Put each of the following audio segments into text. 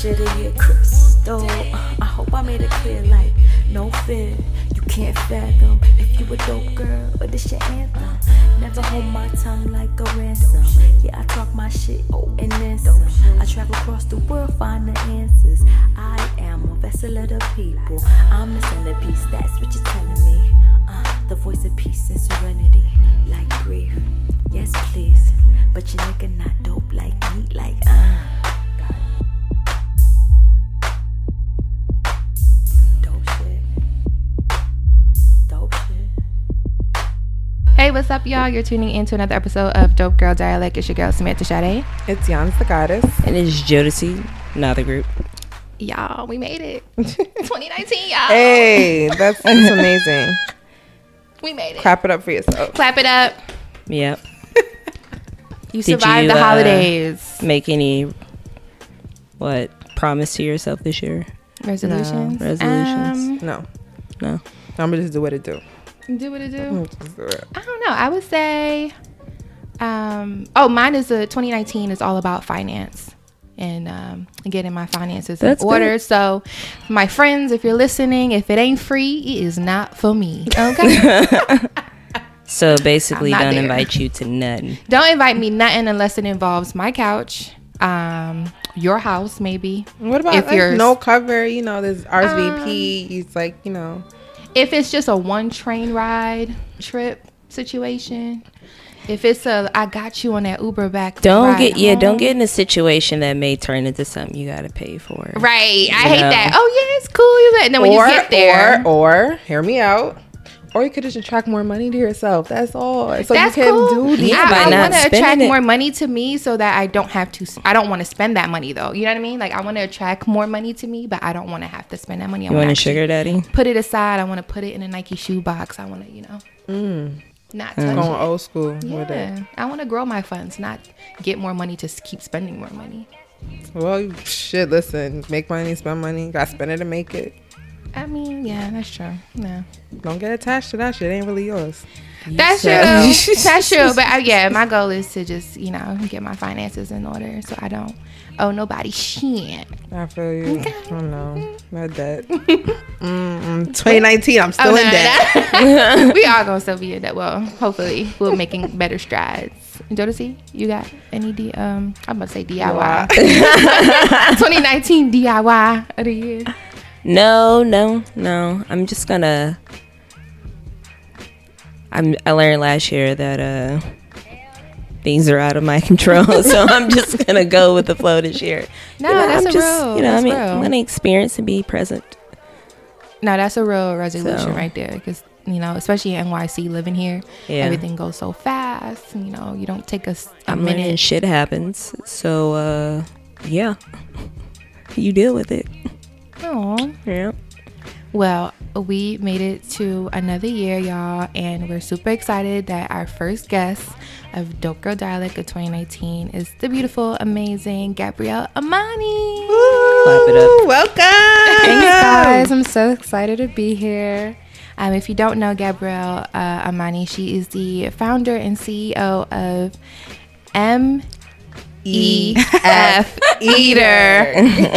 to your crystal. I hope I made it clear, like, no fear. You can't fathom if you a dope girl, but this your anthem. Never hold my tongue like a ransom. Yeah, I talk my shit, oh, and then some. I travel across the world, find the answers. I am a vessel of the people. I'm the centerpiece, that's what you're telling me. Uh, the voice of peace and serenity, like grief. Yes, please. But your nigga not dope like me, like uh. Hey, what's up, y'all? You're tuning in to another episode of Dope Girl Dialect. It's your girl Samantha Sade. It's Yannz the Goddess. And it's Jodeci, another group. Y'all, we made it. 2019, y'all. Hey, that's, that's amazing. We made it. Clap it up for yourself. Clap it up. Yep. You Did survived you, the uh, holidays. Make any what promise to yourself this year? Resolutions. Resolutions. No, No. I'm gonna just do what it do. Do what it do. Just do it. I don't know. I would say, um, oh, mine is a 2019 is all about finance and um, getting my finances That's in order. good. So, my friends, if you're listening, if it ain't free, it is not for me. Okay. So basically, don't there. invite you to nothing. don't invite me nothing unless it involves my couch, um, your house, maybe. What about If like, you're- no cover? You know, there's RSVP. Um, it's like you know. If it's just a one train ride trip situation. If it's a, I got you on that Uber back. Don't ride get yeah. Don't get in a situation that may turn into something you got to pay for. Right. I You hate that. Oh yeah, it's cool. You and then when or, you get there, or or hear me out. Or you could just attract more money to yourself. That's all. So that's you can cool. do these. Yeah, by I, I want to attract it. more money to me so that I don't have to. I don't want to spend that money though. You know what I mean? Like I want to attract more money to me, but I don't want to have to spend that money. I You wanna a sugar daddy? Put it aside. I want to put it in a Nike shoe box. I want to, you know, mm. not mm. touch Going it. old school with it. Yeah, I want to grow my funds, not get more money to keep spending more money. Well, you- shit. Listen, make money, spend money. Got to spend it to make it. I mean, yeah, that's true. Yeah, Don't get attached to that shit. It ain't really yours. that's true. that's true. But uh, yeah, my goal is to just you know get my finances in order so I don't owe nobody shit. I feel you. I don't know. Not debt. Mm-mm. 2019. I'm still Oh, in debt. that- we are gonna still be in debt. Well, hopefully, we're making better strides. Jodeci, you got any D? Um, I'm about to say DIY. 2019 DIY of the year. No, no, no. I'm just gonna. I'm. I learned last year that uh, things are out of my control, so I'm just gonna go with the flow this year. No, You know, that's I'm a just, real. You know, I mean, real. I'm gonna experience and be present. No, that's a real resolution So- right there. Because you know, especially in NYC, living here, Yeah. everything goes so fast. You know, you don't take a learning minute. shit happens, so uh, yeah, you deal with it. Aw. Yeah. Well, we made it to another year, y'all, and we're super excited that our first guest of Dope Girl Dialect of 2019 is the beautiful, amazing Gabrielle Amani. Clap it up. Welcome. Thanks, guys. I'm so excited to be here. Um, if you don't know Gabrielle uh, Amani, she is the founder and CEO of M E F Eater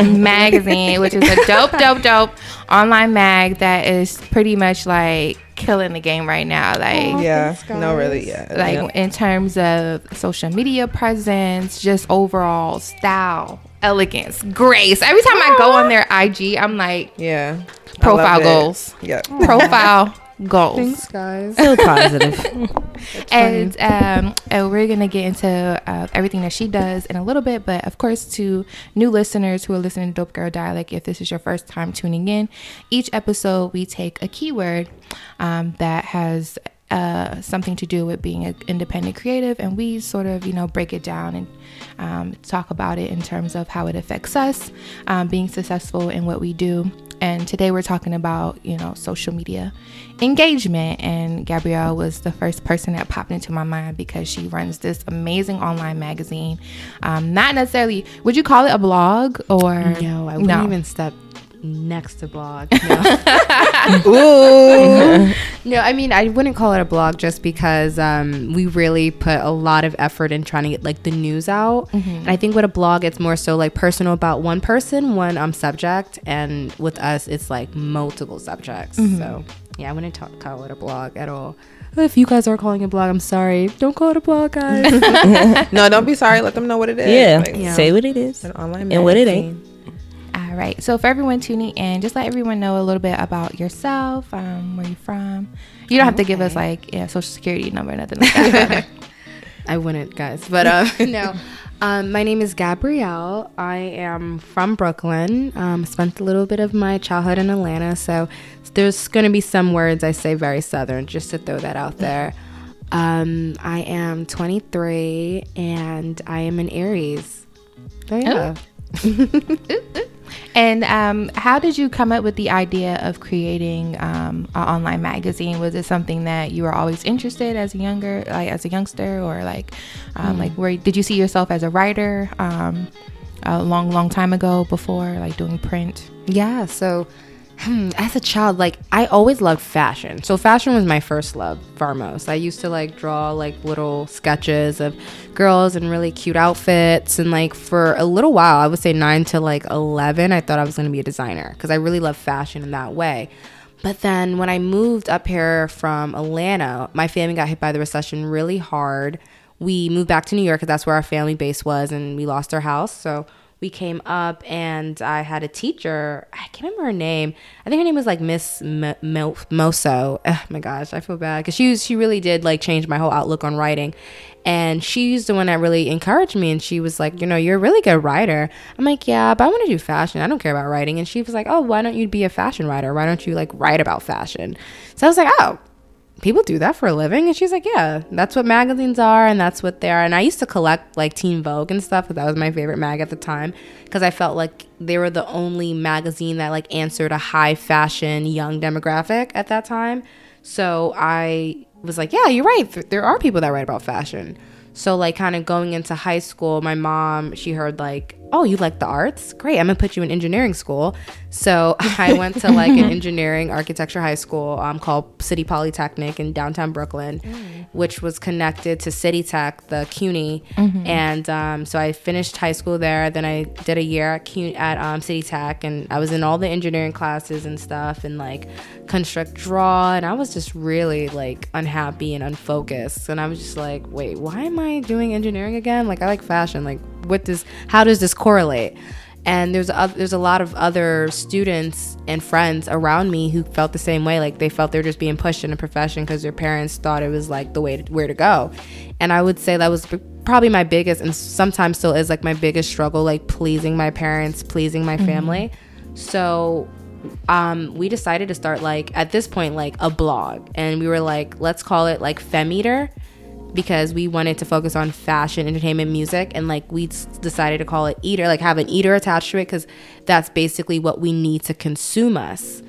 magazine, which is a dope, dope, dope online mag that is pretty much like killing the game right now. Like, Yeah. No, really. Yeah. like Yep. in terms of social media presence, just overall style, elegance, grace. Every time I go on their IG, I'm like yeah. Profile goals, Yeah. profile goals. Thanks, guys. So positive. And um, and we're gonna get into uh, everything that she does in a little bit. But of course, to new listeners who are listening to Dope Girl Dialect, if this is your first time tuning in, each episode we take a keyword um, that has uh, something to do with being an independent creative, and we sort of you know break it down and um, talk about it in terms of how it affects us um, being successful in what we do. And today we're talking about, you know, social media engagement. And Gabrielle was the first person that popped into my mind because she runs this amazing online magazine. Um, not necessarily, would you call it a blog or No, I wouldn't No. even step next to blog. No. Ooh. No, I mean I wouldn't call it a blog just because um, we really put a lot of effort in trying to get like the news out. And I think with a blog, it's more so like personal about one person, one um subject, and with us, it's like multiple subjects. So yeah, I wouldn't talk, call it a blog at all. If you guys are calling it a blog, I'm sorry. Don't call it a blog, guys. No, don't be sorry. Let them know what it is. Yeah. Like, Yeah. Say what it is. An online And what it magazine. All right. So for everyone tuning in, just let everyone know a little bit about yourself, um, where you're from. You don't have to give us like yeah, social security number, nothing like that. I wouldn't, guys. But uh, no. Um, my name is Gabrielle. I am from Brooklyn. Um, spent a little bit of my childhood in Atlanta, so there's going to be some words I say very southern, just to throw that out there. Um, I am 23 and I am an Aries. So, yeah. and um, how did you come up with the idea of creating um, an online magazine? Was it something that you were always interested as a younger, like as a youngster, or like, um, like where did you see yourself as a writer um, a long, long time ago before like doing print? Yeah, so hmm, as a child, like I always loved fashion. So fashion was my first love, foremost. I used to like draw like little sketches of girls in really cute outfits, and like for a little while, I would say nine to like eleven, I thought I was gonna be a designer because I really love fashion in that way. But then when I moved up here from Atlanta, my family got hit by the recession really hard. We moved back to New York because that's where our family base was, and we lost our house. So we came up, and I had a teacher. I can't remember her name. I think her name was like Miss M- Mo- Moso. Oh my gosh, I feel bad because she was, she really did like change my whole outlook on writing. And she's the one that really encouraged me. And she was like, you know, you're a really good writer. I'm like, yeah, but I want to do fashion. I don't care about writing. And she was like, oh, why don't you be a fashion writer? Why don't you like write about fashion? So I was like, oh, people do that for a living? And she's like yeah that's what magazines are and that's what they are. And i used to collect like teen vogue and stuff because that was my favorite mag at the time because i felt like they were the only magazine that like answered a high fashion young demographic at that time. So i was like yeah you're right. There are people that write about fashion so like kind of going into high school my mom she heard like oh you like the arts? Great i'm gonna put you in engineering school. So i went to like an engineering architecture high school um, called city polytechnic in downtown brooklyn which was connected to city tech the cuny. And um, so i finished high school there then i did a year at, CUNY, at um, city tech and i was in all the engineering classes and stuff and like construct draw and i was just really like unhappy and unfocused and i was just like wait why am i doing engineering again? Like i like fashion like what does how does this correlate? And there's a, there's a lot of other students and friends around me who felt the same way like they felt they're just being pushed in a profession because their parents thought it was like the way to, where to go. And i would say that was probably my biggest and sometimes still is like my biggest struggle like pleasing my parents pleasing my family. So um, we decided to start like at this point like a blog. And we were like let's call it like Fem Eater because we wanted to focus on fashion entertainment music and like we decided to call it eater like have an eater attached to it because that's basically what we need to consume us.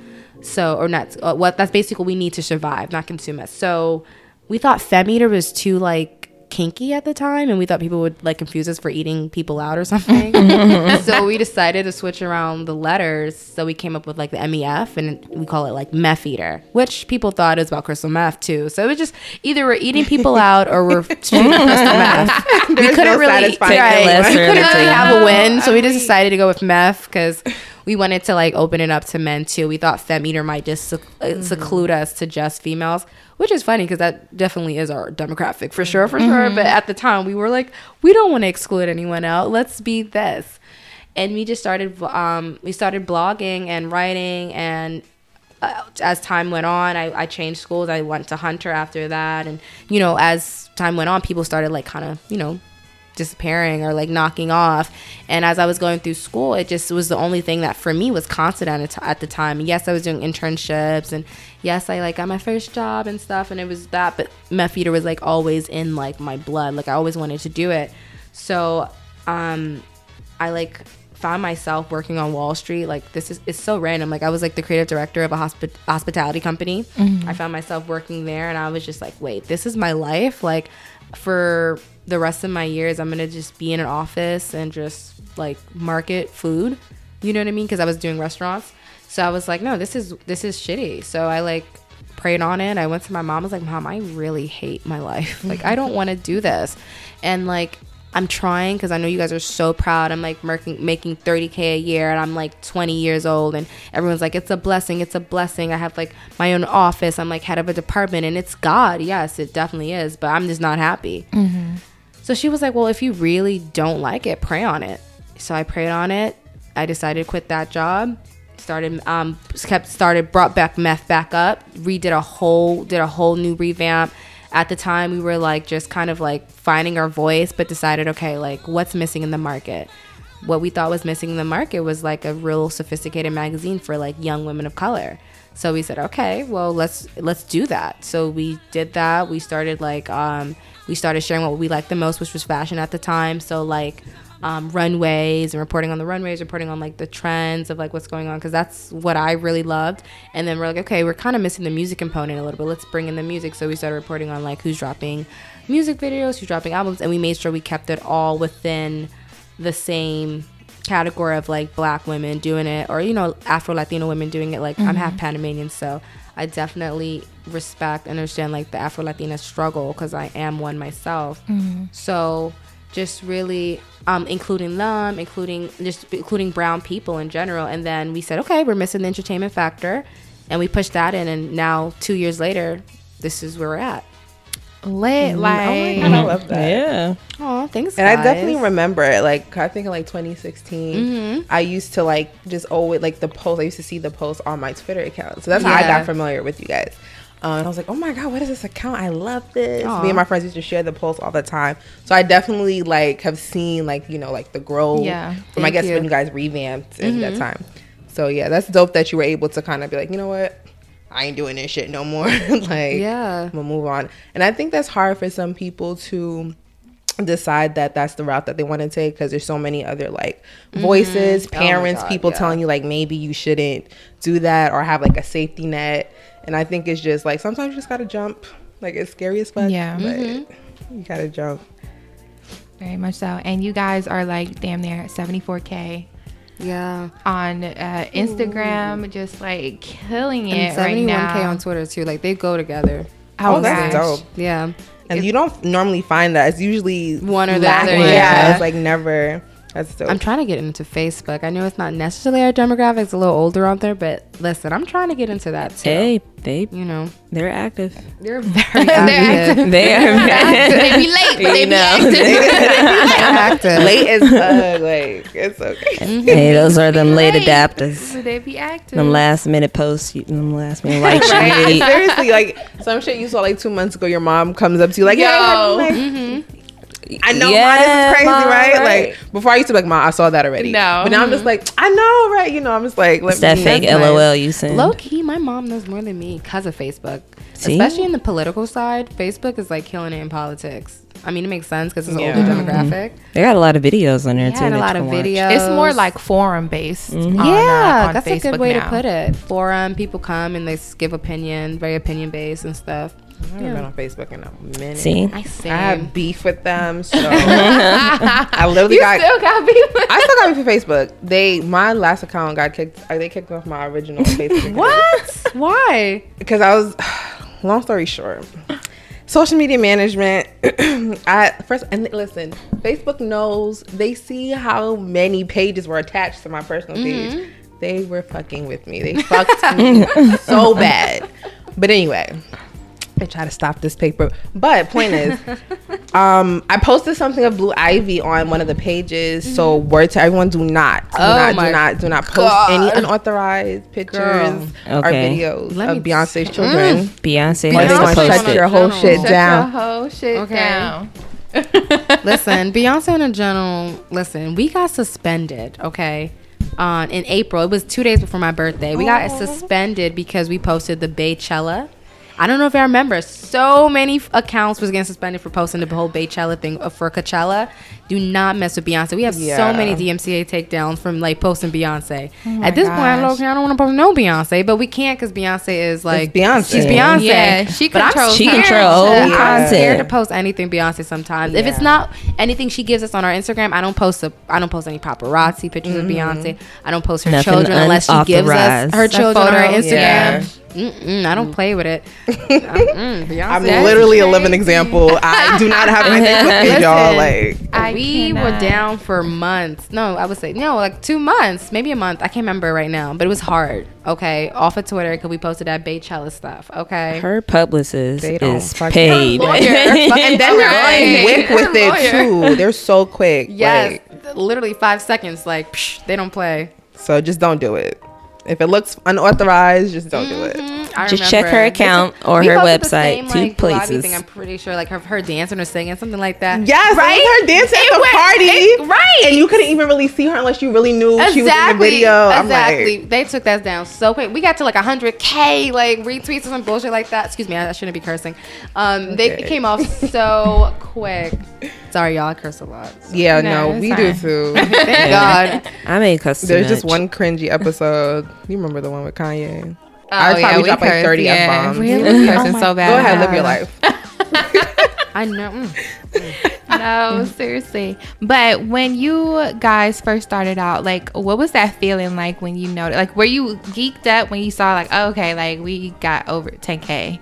So or not uh, what that's basically what we need to survive not consume us. So we thought Fem Eater was too like kinky at the time and we thought people would like confuse us for eating people out or something. So we decided to switch around the letters. So we came up with like the mef and we call it like meth eater which people thought is about crystal meth too. So it was just either we're eating people out or we're crystal meth. We couldn't no really, right, we couldn't really have a win so we just decided to go with meth because we wanted to like open it up to men too. We thought fem eater might just sec- uh, seclude us to just females which is funny because that definitely is our demographic for sure for sure. But at the time we were like we don't want to exclude anyone out. Let's be this. And we just started um, we started blogging and writing and uh, as time went on I, I changed schools. I went to hunter after that. And you know as time went on people started like kind of you know disappearing or like knocking off and as i was going through school it just was the only thing that for me was constant at, t- at the time yes i was doing internships and yes i like got my first job and stuff and it was that but meth eater was like always in like my blood like i always wanted to do it so um I like found myself working on Wall Street. Like this is it's so random. Like I was like the creative director of a hospi- hospitality company. I found myself working there, and I was just like, wait, this is my life. Like for the rest of my years, I'm gonna just be in an office and just like market food. You know what I mean? Because I was doing restaurants. So I was like, no, this is this is shitty. So I like prayed on it. I went to my mom. I was like, "Mom, I really hate my life. Like, I don't want to do this." And like, I'm trying because I know you guys are so proud. I'm like making making 30k a year, and I'm like 20 years old, and everyone's like, "It's a blessing. It's a blessing." I have like my own office. I'm like head of a department, and it's God. Yes, it definitely is. But I'm just not happy. Mm-hmm. So she was like, "Well, if you really don't like it, pray on it." So I prayed on it. I decided to quit that job. Started um kept started brought back meth back up. Redid a whole did a whole new revamp. At the time, we were like just kind of like finding our voice, but decided, okay, like what's missing in the market? What we thought was missing in the market was like a real sophisticated magazine for like young women of color. So we said, okay, well let's let's do that. So we did that. We started like um, we started sharing what we liked the most, which was fashion at the time. So like um, runways and reporting on the runways, reporting on like the trends of like what's going on because that's what I really loved. And then we're like, okay, we're kind of missing the music component a little bit. Let's bring in the music. So we started reporting on like who's dropping music videos, who's dropping albums, and we made sure we kept it all within the same category of like black women doing it or you know afro latino women doing it like i'm half panamanian so i definitely respect and understand like the afro latina struggle because i am one myself. So just really um, including them including just including brown people in general and then we said okay we're missing the entertainment factor and we pushed that in and now two years later this is where we're at Lit, mm, oh, like And I love that. Yeah. oh thanks And I definitely remember, it, like, I think in like 2016, mm-hmm. I used to like just always like the post. I used to see the post on my Twitter account, so that's how I got familiar with you guys. Um, and I was like, oh my god, what is this account? I love this. Aw. Me and my friends used to share the post all the time, so I definitely like have seen like you know like the growth Yeah. from I guess you. when you guys revamped in that mm-hmm. time. So yeah, that's dope that you were able to kind of be like, you know what, I ain't doing this shit no more. like, Yeah. I'm gonna move on. And I think that's hard for some people to decide that that's the route that they want to take because there's so many other like voices, Oh my parents, God, people yeah. telling you like maybe you shouldn't do that or have like a safety net. And I think it's just like sometimes you just gotta jump. Like it's scary as fuck. Yeah. but Mm-hmm. you gotta jump. very much so. And you guys are like damn near 74k yeah on uh, Instagram, just like killing it and 71k now. on twitter too like they go together Oh, Oh, that's gosh. dope. yeah And you don't normally find that. It's usually One or the other, Yeah. yeah. It's like never. That's dope. I'm trying to get into Facebook. I know it's not necessarily our demographic; it's a little older out there. But listen, I'm trying to get into that too. Hey, they You know, they're active. they're very active. They are. active. they be late, but they You be know. active. late as fuck. Like it's okay. Mm-hmm. hey, those are them late adapters. They be active. Them last minute posts, you- them last minute likes you Right? need. Seriously, like some shit you saw like two months ago. Your mom comes up to you like, Yo. "Yo, like, mm-hmm. I know, Yeah, ma, this is crazy, Ma, right? right. Like before, I used to be like, "Ma, I saw that already." No. but now I'm just like, I know, right? You know, I'm just like, let It's that me. fake That's nice. LOL you send. Low key, my mom knows more than me because of Facebook. See? Especially in the political side, Facebook is like killing it in politics. I mean, it makes sense because it's an Yeah. older demographic. They got a lot of videos on there Yeah, too. and a lot of can watch. videos. It's more like forum based. Mm-hmm. on, uh, yeah, on that's a good way now. to put it. Forum people come and they give opinion, very opinion based and stuff. I haven't been on Facebook in a minute. See, I see. I have beef with them, so I literally You got. still got people. I still got beef with Facebook. They my last account got kicked. uh, They kicked off my original Facebook. account. what? Why? because I was long story short social media management I first and listen Facebook knows they see how many pages were attached to my personal mm-hmm. page they were fucking with me. They fucked me so bad. But anyway I try to stop this paper but point is um I posted something of Blue Ivy on one of the pages so mm-hmm. word to everyone do not do Oh not do not do not post God. any unauthorized pictures Girl. or videos Let of me- Beyonce's children mm. Beyonce or has they to gonna post shut it. your whole Shut shit Shut down. your whole shit Okay. down. listen, Beyonce in a general. Listen, we got suspended. Okay, on in April. It was two days before my birthday. We got suspended because we posted the Beychella. I don't know if I remember. S- so many f- accounts was getting suspended for posting the whole Beychella thing uh, for Coachella. Do not mess with Beyonce. We have Yeah. so many DMCA takedowns from like posting Beyonce. Oh my At this point, gosh. look, I don't want to post no Beyonce, but we can't because Beyonce is like Beyonce. She's Beyonce. Yeah, she But I'm controls She her. controls I'm scared to post anything Beyonce sometimes. If it's not anything she gives us on our Instagram, I don't post a I don't post any paparazzi pictures of mm-hmm. Beyonce. I don't post her Nothing children unless she gives us her children on her photo. Instagram. Mm-mm, I don't mm. play with it. Uh, Mm-mm, Beyonce. I'm literally a living example. I do not have my with page, y'all. Like, I we were down for months. No, I would say no, like two months, maybe a month. I can't remember right now, but it was hard. Okay, off of Twitter because we posted that Beychella stuff. Okay, Her publicist They is paid. And then they're Right. quick with it too. They're so quick. yes, Like, literally five seconds. Like psh, they don't play. so just don't do it. If it looks unauthorized, just don't do it. Mm-hmm. I Just check her remember. account or We her website. same, Two like, places. Thing, I'm pretty sure, like her, her dancing or singing, something like that. Yes, right. Was her dancing at It the went- party, it- right. And you couldn't even really see her unless you really knew she was in the video. I'm exactly. like, they took that down so quick. We got to like 100k like retweets or some bullshit like that. Excuse me, I, I shouldn't be cursing. Um, they Okay. it came off so quick. Sorry, y'all. I curse a lot. yeah, No, no, we fine. do too. Thank God. I made custom. There's just one cringy episode. You remember the one with Kanye? Oh, I probably we dropped like cursed, 30 yeah. F-bombs. We Really? was cursing Oh so bad. Go ahead, live your life. I know. mm. No, seriously. But when you guys first started out, like, what was that feeling like when you noticed? Like, were you geeked up when you saw, like, oh, okay, like we got over 10k?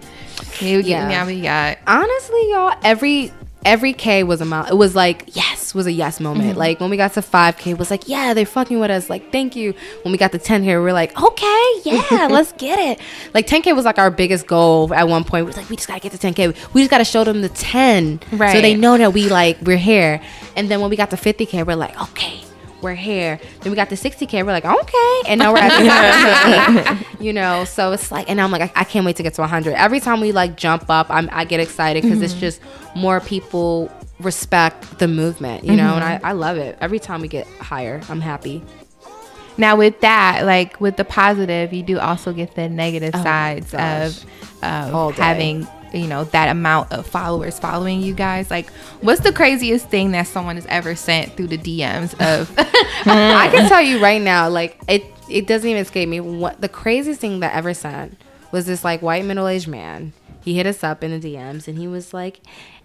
You, Yeah. yeah. Now we got. honestly, y'all, every every K was a mile. It was like yes, was a yes moment. Mm-hmm. Like when we got to five K, it was like yeah, they're fucking with us. Like thank you. When we got to ten here, we are like okay, yeah, let's get it. Like ten K was like our biggest goal at one point. We was like we just gotta get to ten K. We just gotta show them the ten, right? so they know that we like we're here. And then when we got to fifty K, we're like okay. We're here. Then we got the 60k. We're like, okay, and now we're at 100. you know. So it's like, and I'm like, I, I can't wait to get to 100. Every time we like jump up, I'm, I get excited because it's mm-hmm. just more people respect the movement, you know, and I, mm-hmm. I love it. Every time we get higher, I'm happy. Now with that, like with the positive, you do also get the negative oh sides Oh gosh. of, All of having you know that amount of followers following you guys. Like, what's the craziest thing that someone has ever sent through the DMs of? I can tell you right now, like it, it doesn't even escape me. What the craziest thing that ever sent was this like white middle aged man. He hit us up in the DMs and he was like,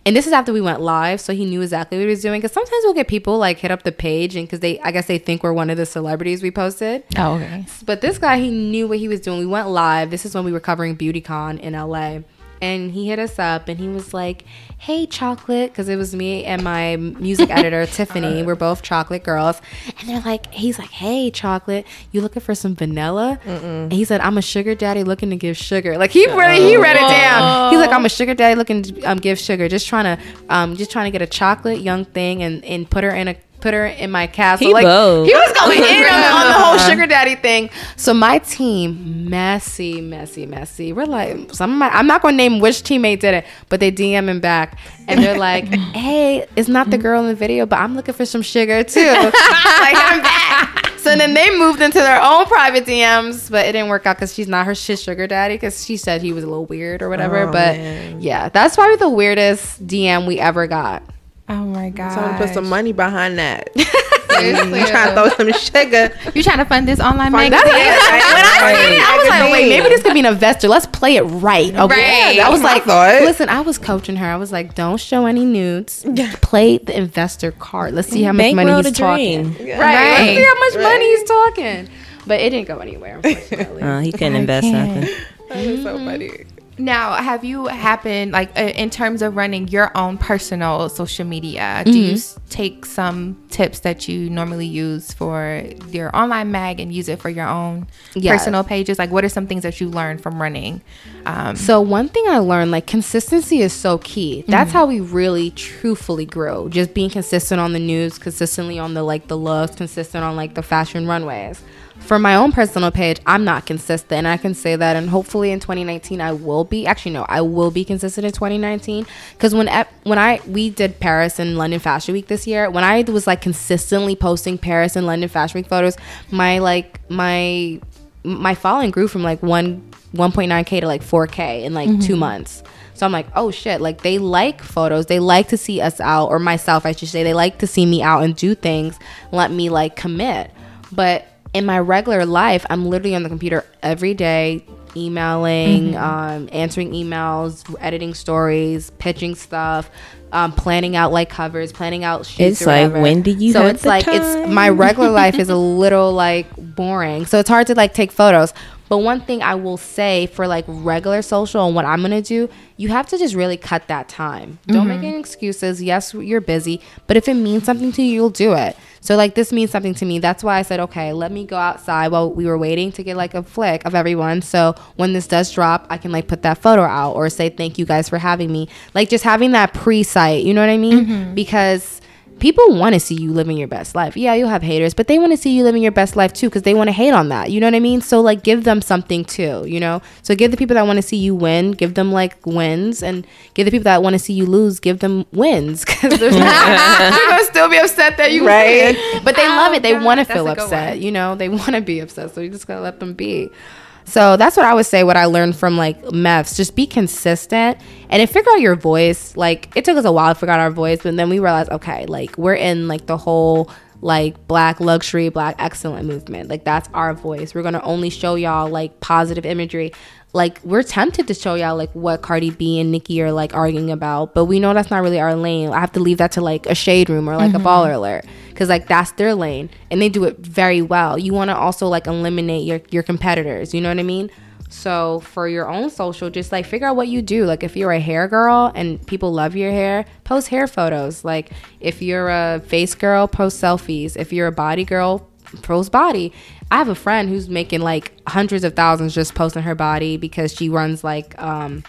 and this is after we went live, so he knew exactly what he was doing. Because sometimes we'll get people like hit up the page and because they, I guess they think we're one of the celebrities we posted. oh, okay. But this guy, he knew what he was doing. We went live. This is when we were covering BeautyCon in LA. And he hit us up and he was like, Hey, chocolate. Because it was me and my music editor, Tiffany. We're both chocolate girls. And they're like, He's like, Hey, chocolate, you looking for some vanilla? And he said, I'm a sugar daddy looking to give sugar. Like, he really, he read it down. He's like, I'm a sugar daddy looking to um, give sugar. Just trying to, um, just trying to get a chocolate young thing and, and put her in a, put her in my castle. He like, bold. he was going in on, on the whole sugar daddy thing. So my team, messy, messy, messy. We're like, some of my, I'm not going to name which teammate did it, but they DM him back and they're like, "Hey, it's not the girl in the video, but I'm looking for some sugar too." like I'm back. So then they moved into their own private DMs, but it didn't work out because she's not her shit sugar daddy because she said he was a little weird or whatever. Oh, but man. yeah, that's probably the weirdest DM we ever got. Oh my god. Someone put some money behind that. Seriously. you trying to throw some sugar. You trying to fund this online Fund magazine? that. when I seen it, I was like, wait, maybe this could be an investor. Let's play it right. Okay. Right. I was my like, thought. listen, I was coaching her. I was like, don't show any nudes. Play the investor card. Let's see how much money he's talking. dream. Right. Right. Let's see how much Right. money he's talking. But it didn't go anywhere, unfortunately. Uh, he couldn't invest can't. nothing. That is so funny. Now, have you happened like uh, in terms of running your own personal social media? Do you s- take some tips that you normally use for your online mag and use it for your own Yes. personal pages? Like, what are some things that you learned from running? Um, So one thing I learned, like consistency is so key. That's how we really truthfully grow. Just being consistent on the news, consistently on the like the looks, consistent on like the fashion runways. For my own personal page, I'm not consistent, and I can say that. And hopefully in 2019, I will be. Actually, no, I will be consistent in 2019. Because when when I we did Paris and London Fashion Week this year, when I was like consistently posting Paris and London Fashion Week photos, my like my my following grew from like one 1.9k to like 4k in like two mm-hmm. months. So I'm like, oh shit, like they like photos. They like to see us out, or myself, I should say. They like to see me out and do things. Let me like commit. But in my regular life, I'm literally on the computer every day, emailing, um, answering emails, editing stories, pitching stuff, um, planning out like covers, planning out shoots. It's like, whatever. when do you So it's like it's my regular life is a little like boring. So it's hard to like take photos. But one thing I will say for like regular social and what I'm gonna do, you have to just really cut that time. Don't make mm-hmm. any excuses. Yes, you're busy, but if it means something to you, you'll do it. So like this means something to me. That's why I said, okay, let me go outside while we were waiting to get like a flick of everyone. So when this does drop, I can like put that photo out or say thank you guys for having me. Like just having that pre-site, you know what I mean? Mm-hmm. Because people want to see you living your best life. Yeah, you'll have haters, but they want to see you living your best life too because they want to hate on that. You know what I mean? So like give them something too, you know? So give the people that want to see you win, give them like wins and give the people that want to see you lose, give them wins cuz they're gonna still be upset that you Right. win. But they love it. They want to feel upset, you know? They want to be upset. So you just got to let them be. So that's what I would say. What I learned from like MEFs, just be consistent and then figure out your voice. Like it took us a while to figure out our voice, but then we realized, okay, like we're in like the whole like black luxury, black excellent movement. Like that's our voice. We're gonna only show y'all like positive imagery. Like we're tempted to show y'all like what Cardi B and Nicki are like arguing about, but we know that's not really our lane. I have to leave that to like a shade room or like a mm-hmm. baller alert because like that's their lane and they do it very well. You want to also like eliminate your your competitors. You know what I mean? So for your own social, just like figure out what you do. Like if you're a hair girl and people love your hair, post hair photos. Like if you're a face girl, post selfies. If you're a body girl, post body. I have a friend who's making like hundreds of thousands just posting her body because she runs like um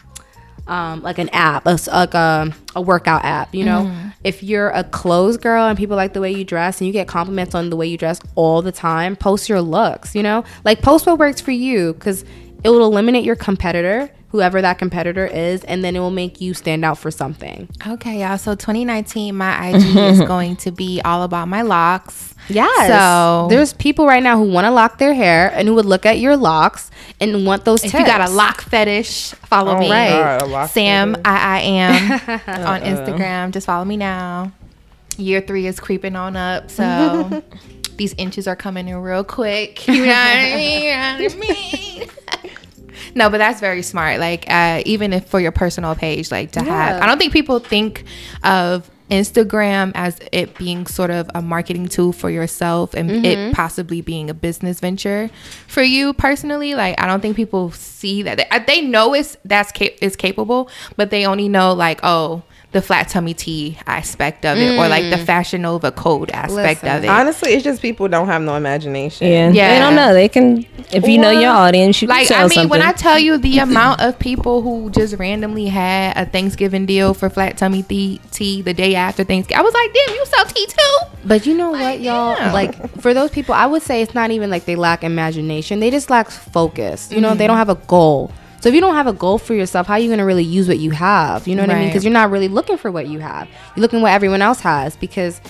um, like an app, a, like a, a workout app. You know, if you're a clothes girl and people like the way you dress and you get compliments on the way you dress all the time, post your looks. You know, like post what works for you because it will eliminate your competitor, whoever that competitor is, and then it will make you stand out for something. Okay, y'all. So 2019, my IG is going to be all about my locks. Yes. So there's people right now who want to lock their hair and who would look at your locks and want those if tips. you got a lock fetish, follow All me. right. God, Sam, fetish. I, I am on Instagram. Just follow me now. Year three is creeping on up, so these inches are coming in real quick. You know what I mean? You know what I mean? No, but that's very smart. Like, uh, even if for your personal page, like to have, I don't think people think of Instagram as it being sort of a marketing tool for yourself and Mm-hmm. it possibly being a business venture for you personally. Like, I don't think people see that. They, they know it's that's cap- is capable, but they only know like, oh, the flat tummy tea aspect of it, or like the mm. Fashion Nova code aspect Listen, of it. Honestly, it's just people don't have no imagination. Yeah. Yeah. They don't know. They can, if you know your audience, you can like I mean, something. when I tell you the amount of people who just randomly had a Thanksgiving deal for flat tummy tea, tea the day after Thanksgiving, I was like, damn, you sell tea too? But you know what, y'all? yeah. Like for those people, I would say it's not even like they lack imagination. They just lack focus. You know, they don't have a goal. So if you don't have a goal for yourself, how are you gonna really use what you have? You know what I mean? Because you're not really looking for what you have. You're looking what everyone else has because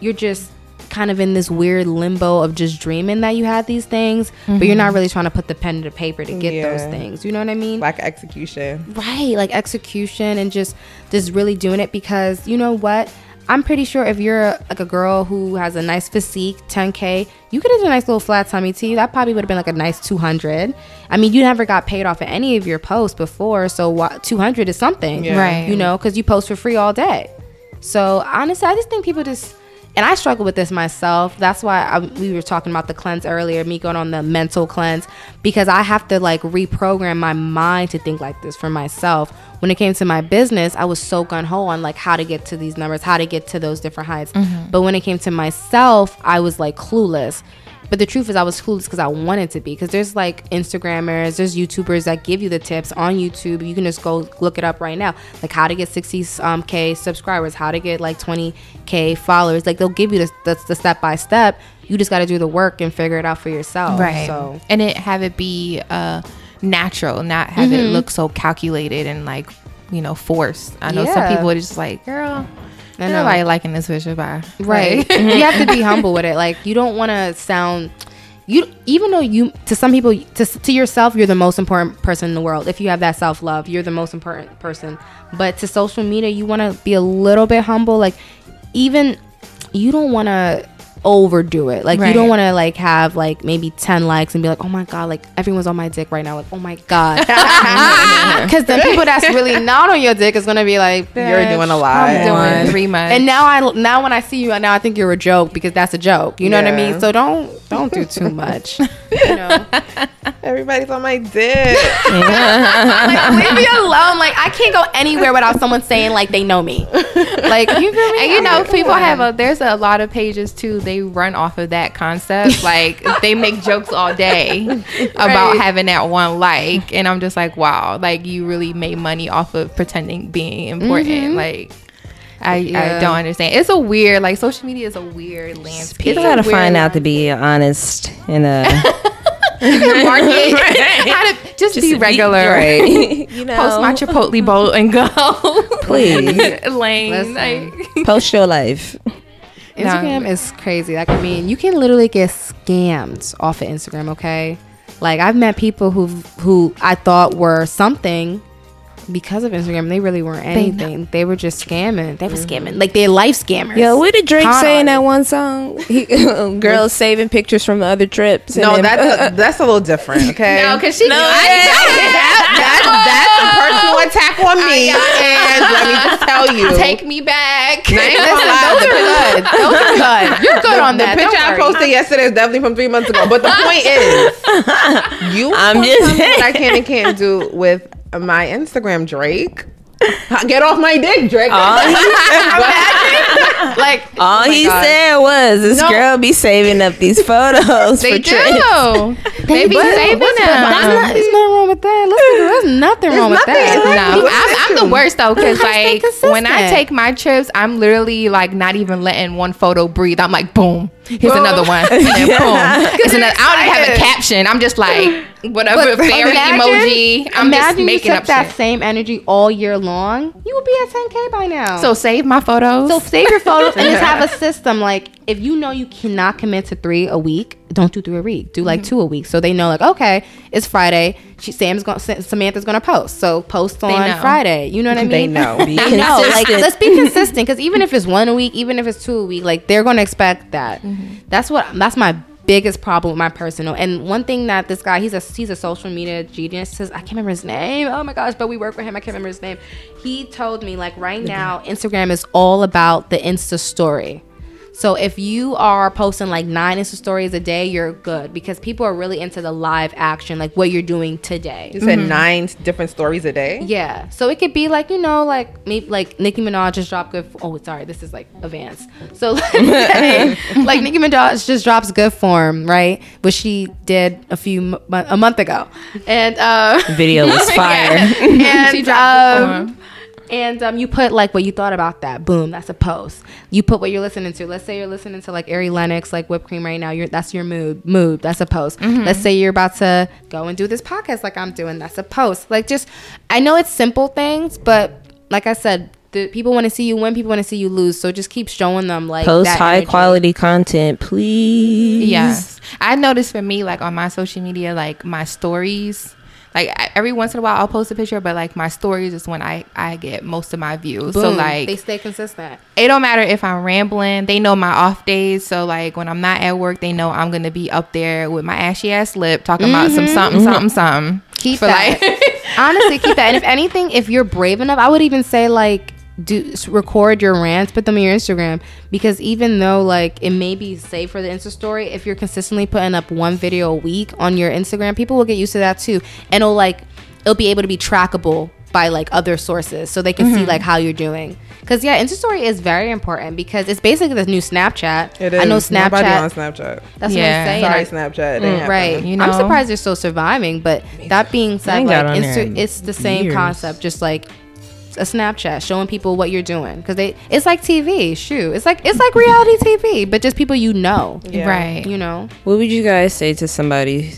you're just kind of in this weird limbo of just dreaming that you had these things, but you're not mm-hmm. really trying to put the pen to paper to get those things. You know what I mean? Of execution. right like execution and just just really doing it because you know what i'm pretty sure if you're like a girl who has a nice physique 10k you could have done a nice little flat tummy tea that probably would have been like a nice 200 i mean you never got paid off of any of your posts before so what 200 is something Yeah. Right. you know because you post for free all day so honestly i just think people just and I struggle with this myself. That's why I, we were talking about the cleanse earlier, me going on the mental cleanse, because I have to like reprogram my mind to think like this for myself. When it came to my business, I was so gun ho on like how to get to these numbers, how to get to those different heights. Mm-hmm. But when it came to myself, I was like clueless. But the truth is, I was clueless because I wanted to be. Because there's like Instagrammers, there's YouTubers that give you the tips on YouTube. You can just go look it up right now, like how to get 60k um, subscribers, how to get like 20k followers. Like they'll give you the, the, the step by step. You just got to do the work and figure it out for yourself. right. So and it have it be uh, natural, not have Mm-hmm. it look so calculated and like you know forced. I know some people are just like, girl, I know. nobody liking this picture by right, Like, you have to be humble with it. Like you don't want to sound. you even though you to some people to, to yourself you're the most important person in the world if you have that self-love you're the most important person but to social media you want to be a little bit humble like even you don't want to overdo it like you don't want to like have like maybe 10 likes and be like oh my god like everyone's on my dick right now like oh my god because the people that's really not on your dick is gonna be like You're doing a lot." I'm Doing doing three months. and now I now when I see you now I think you're a joke because that's a joke. You know what I mean? So don't don't do too much. you know, Everybody's on my dick. like leave me alone. Like I can't go anywhere without someone saying like they know me. Like you feel me? And you know, people have a there's a lot of pages too. They run off of that concept. Like they make jokes all day about having that one like, and I'm just like, wow, like you really made money off of pretending being important. Like. I, I don't understand. It's a weird like social media is a weird landscape. People gotta find out to be honest and uh market. How to just, be regular. right? you know, Post my Chipotle bowl and go. Please. Lane. Like, post your life. Instagram is crazy. Like I mean, you can literally get scammed off of Instagram. Okay, like I've met people who who I thought were something because of Instagram. They really weren't anything. They, were just scamming. They were scamming. Like they're life scammers. Yo, what did Drake Con say in that one song? He, girls saving pictures from the other trips. No, then- that's a, that's a little different. Okay. no, because she. No, that, that's a personal attack on me, and let me just tell you, Take me back. I ain't those are good. Those are good. You're good on The that. picture Don't I worry. posted yesterday is definitely from three months ago. But the point is, you I'm I'm just just what I can and can't do with my Instagram, Drake. Get off my dick, Drake. like oh All oh he God. said was, "This No. girl be saving up these photos They for do. Trips." They be But- saving what's- them. There's, not, there's nothing wrong with that. Listen, girl, there's nothing wrong with nothing. that. No, I'm, the I'm the worst though, because like when I take my trips, I'm literally like not even letting one photo breathe. I'm like, boom, here's another one, and then boom, here's another. I don't even have a caption. I'm just like whatever But fairy imagine- emoji. I'm just imagine you making took up that shit. same energy all year long. You would be at 10k by now. So save my photos. So save your photos and just have a system. Like if you know you cannot commit to three a week, don't do three a week. Do Mm-hmm. like two a week. So they know like okay, it's Friday. She Sam's going Samantha's gonna post. So post on. Friday. You know what I mean? They know. Be They know. Like let's be consistent because even if it's one a week, even if it's two a week, like they're gonna expect that. Mm-hmm. That's what that's my biggest problem with my personal. And one thing that this guy, he's a he's a social media genius. Says I can't remember his name. Oh my gosh, but we work with him. I can't remember his name. He told me like right now, Instagram is all about the Insta story. So if you are posting like nine Insta stories a day, you're good because people are really into the live action, like what you're doing today. You said nine different stories a day. Yeah. So it could be like, you know, like maybe like Nicki Minaj just dropped good oh sorry, this is like advanced. So let's like Nicki Minaj just drops good form, right? Which she did a few mo- a month ago. And uh Video was fire. and She dropped good um, form. And um, you put like what you thought about that. Boom, that's a post. You put what you're listening to. Let's say you're listening to like Ari Lennox, like whipped cream right now. You're that's your mood. Mood. That's a post. Mm-hmm. Let's say you're about to go and do this podcast like I'm doing. That's a post. Like just, I know it's simple things, but like I said, the people want to see you win. People want to see you lose. So just keep showing them like Post that high energy. quality content, please. Yes. I noticed for me, like on my social media, like my stories, like every once in a while I'll post a picture, but like my stories is when I I get most of my views. So like they stay consistent. it don't matter if I'm rambling. They know my off days. So like when I'm not at work, they know I'm gonna be up there with my ashy ass lip talking about some mm-hmm. something, something, something. keep For, that. like- Honestly, keep that. And if anything, if you're brave enough, I would even say like do record your rants, put them on your Instagram because even though like it may be safe for the Insta story, if you're consistently putting up one video a week on your Instagram, people will get used to that too, and it'll like it'll be able to be trackable by like other sources so they can see like how you're doing. Because yeah, Insta story is very important because it's basically the new Snapchat. It is. I know Snapchat. Nobody on Snapchat. That's Yeah. what I'm saying. Sorry, Snapchat. Mm, right. You know? I'm surprised they're still surviving, but that being said, like got on there Insta- it's the same years. concept, just like a Snapchat showing people what you're doing because they it's like TV. Shoot, it's like it's like reality TV, but just people you know. Yeah. Right. You know, What would you guys say to somebody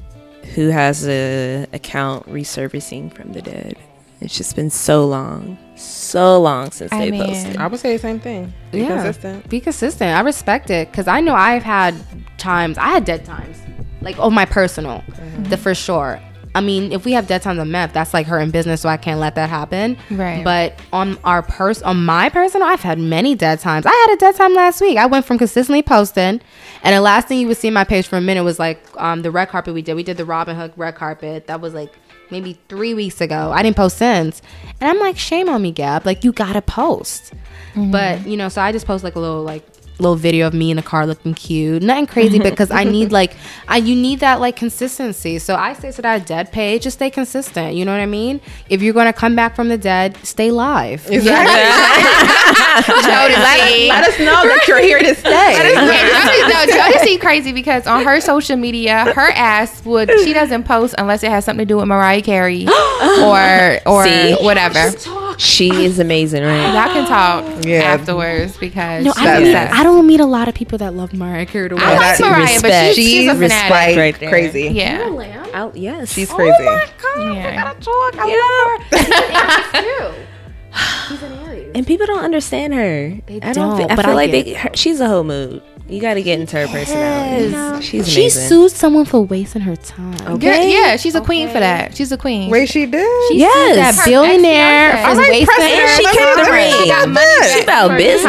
who has a account resurfacing from the dead? It's just been so long, so long since I they mean- posted. I would say the same thing. Be Yeah. consistent. be consistent. I respect it because I know I've had times I had dead times. like oh my personal, Mm-hmm. the for sure. I mean, if we have dead times on meth, that's like her in business, so I can't let that happen. Right. But on our pers, on my personal, I've had many dead times. I had a dead time last week. I went from consistently posting, and the last thing you would see my page for a minute was like um, the red carpet we did. We did the Robin Hood red carpet. That was like maybe three weeks ago. I didn't post since, and I'm like, shame on me, Gab. Like you gotta post. But you know, so I just post like a little like little video of me in the car looking cute. Nothing crazy because I need like I you need that like consistency. So I say to that dead page, just stay consistent. You know what I mean? If you're gonna come back from the dead, stay live. Jodeci. Let us know that you're here to stay. Yeah, Jodeci, no, Jodeci crazy because on her social media, her ass would she doesn't post unless it has something to do with Mariah Carey or or See? whatever. She is amazing, right? Y'all can talk Yeah. afterwards because No, she's I, obsessed. I don't meet a lot of people that love Mariah Carey. the I like That's Mariah, but respect. she's, she's a She's fanatic. like right there. crazy. Yeah. Out, yes. She's oh crazy. yeah. He's an Aries. and people don't understand her. They I don't. don't, feel, I but feel I like they, her, she's a whole mood. You got to get into her personality. Yes. She's She sued someone for wasting her time. Girl, Okay. yeah, she's a queen for that. She's a queen. Wait, she did. She Yes. sued that billionaire for I like wasting precedent. her she Let me- kept the me ring. talk about money. She about business.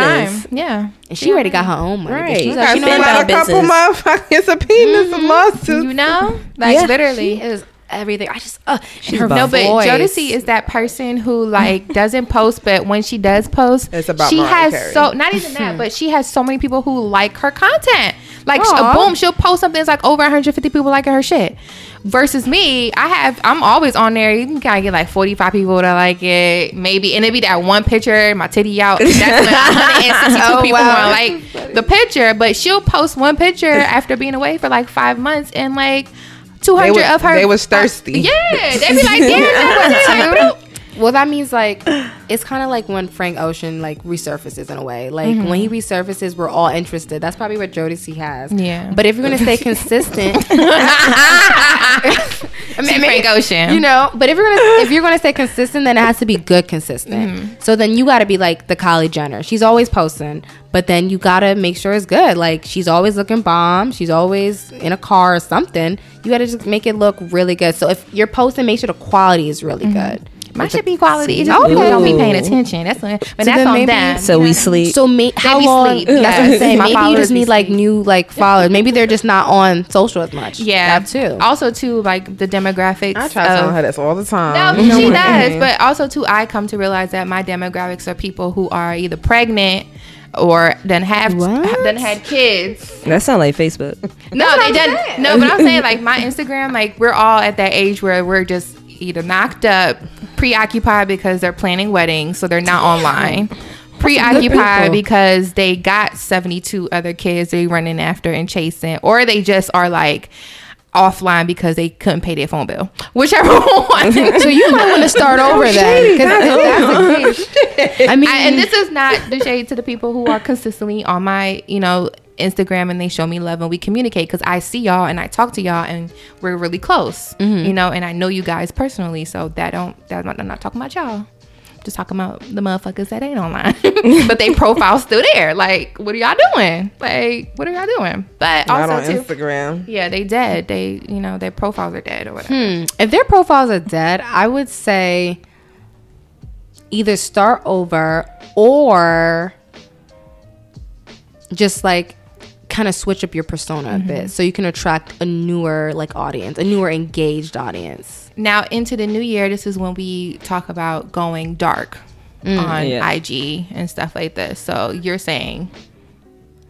time. Yeah. And she already got her own money. but Right. She's You like, Got you know some spend what? on a couple business. motherfucking subpoenas and mm-hmm. lawsuits. You know? Like Yeah. literally. She is everything. I just, uh, She's her buff. No, but voice. Jodeci is that person who like doesn't post, but when she does post, It's about she Mariah has Carey. so not even that, but she has so many people who like her content. Like sh- boom, she'll post something. It's like over 150 people liking her shit. Versus me, I have I'm always on there. You can kind of get like 45 people that like it, maybe, and it be that one picture, my titty out. That's when 162 Oh, people wow. like the picture. But she'll post one picture after being away for like five months, and like 200 They wa- of her. they was thirsty. Yeah, they be like, damn, that you. Well, that means like it's kind of like when Frank Ocean like resurfaces in a way. Like when he mm-hmm. resurfaces, we're all interested. That's probably what Jodeci has. Yeah. But if you're gonna stay consistent, I mean, Frank Ocean. you know. But if you're gonna if you're gonna stay consistent, then it has to be good consistent. Mm-hmm. So then you got to be like the Kylie Jenner. She's always posting, but then you gotta make sure it's good. Like she's always looking bomb. She's always in a car or something. You gotta just make it look really good. So if you're posting, make sure the quality is really mm-hmm. good. My shit be quality. It just Okay. people don't be paying attention. That's when, but that's then on maybe- them. So we sleep. So may, how be long? sleep. That's what I'm saying. My Maybe you just be need like sleep. new like followers. Maybe they're just not on social as much. yeah, that too. Also, too, like the demographics. I try telling of- her this all the time. No, time. she what I does. mean? But also, too, I come to realize that my demographics are people who are either pregnant or then have What? then had kids. that sound like Facebook. No, they done. No, but I'm saying like my Instagram, like we're all at that age where we're just either knocked up, preoccupied because they're planning weddings, so they're not online. Preoccupied because they got 72 other kids they running after and chasing, or they just are like offline because they couldn't pay their phone bill. Whichever one. so you might want to start over. 'cause if that's the I mean, I, and this is not the shade to the people who are consistently on my, you know, Instagram and they show me love and we communicate because I see y'all and I talk to y'all and we're really close, you know, and I know you guys personally. So that don't, that I'm not talking about y'all. Just talking about the motherfuckers that ain't online, but they profile's still there. Like, what are y'all doing? Like, what are y'all doing? But Not on also too, Instagram. yeah, they dead. They, you know, their profiles are dead or whatever. Hmm. if their profiles are dead, I would say either start over or just like kind of switch up your persona a bit mm-hmm. so you can attract a newer like audience, a newer engaged audience. Now into the new year, this is when we talk about going dark mm. on Yeah. IG and stuff like this. So you're saying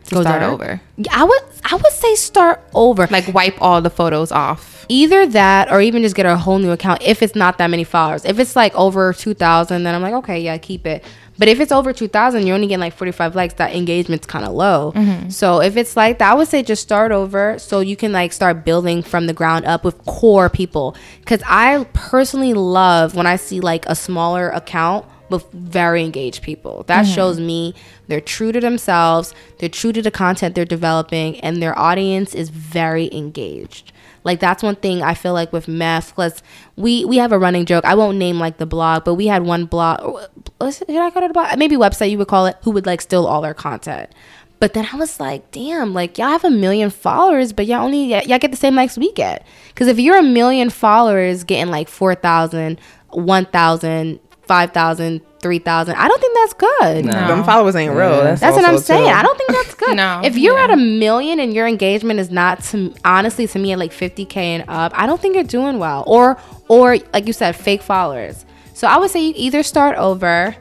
start dark? over, Yeah, I would I would say start over. like wipe all the photos off. either that or even just get a whole new account if it's not that many followers. If it's like over 2,000, then I'm like, okay, yeah, keep it. But if it's over 2,000, you're only getting like 45 likes, that engagement's kind of low. Mm-hmm. So if it's like that, I would say just start over so you can like start building from the ground up with core people. Because I personally love when I see like a smaller account with very engaged people. That mm-hmm. shows me they're true to themselves, they're true to the content they're developing, and their audience is very engaged. Like that's one thing I feel like with MEF, because we we have a running joke. I won't name like the blog, but we had one blog. Did I call it a blog? Maybe website you would call it. Who would like steal all our content? But then I was like, damn, like y'all have a million followers, but y'all only y'all get the same likes we get. Because if you're a million followers getting like 4,000, 1,000, 5,000, 3,000, I don't think that's good. No. Them followers ain't real. That's, That's what I'm saying. too. I don't think that's good. No, If you're yeah. at a million and your engagement is not to honestly to me at like 50k and up, I don't think you're doing well. Or or like you said, fake followers. So I would say you either start over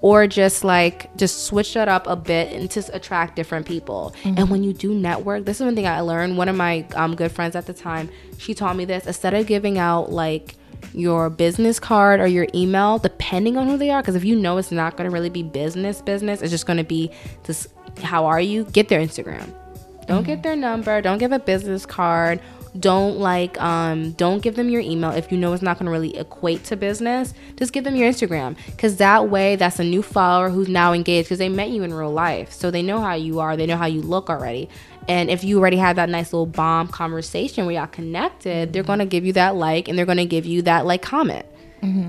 or just like just switch it up a bit and just attract different people. And when you do network, this is one thing I learned. One of my um, good friends at the time, she taught me this. Instead of giving out like your business card or your email, depending on who they are, because if you know it's not going to really be business, business, it's just going to be just how are you? Get their Instagram. Don't get their number. Don't give a business card. Don't like um don't give them your email if you know it's not going to really equate to business. Just give them your Instagram cuz that way that's a new follower who's now engaged cuz they met you in real life. So they know how you are, they know how you look already. And if you already had that nice little bomb conversation where y'all connected, they're to give you that like and they're to give you that like comment.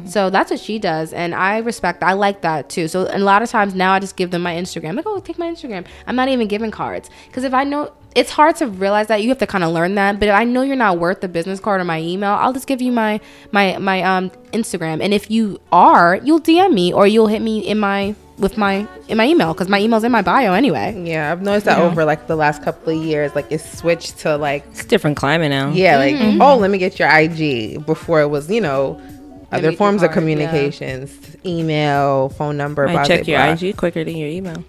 So that's what she does, and I respect. I like that too. So a lot of times now I just give them my Instagram. Like, oh, take my Instagram. I'm not even giving cards because if I know it's hard to realize that you have to kind of learn that. But if I know you're not worth the business card or my email, I'll just give you my my my um Instagram. And if you are, you'll DM me or you'll hit me in my with my in my email because my email's in my bio anyway. Yeah, I've noticed that over like the last couple of years, like it's switched to like It's a different climate now. yeah, like Mm-hmm. oh, let me get your IG before it was you know other forms your of card, yeah. communications, email, phone number. Might blah, check your blah. IG quicker than your email.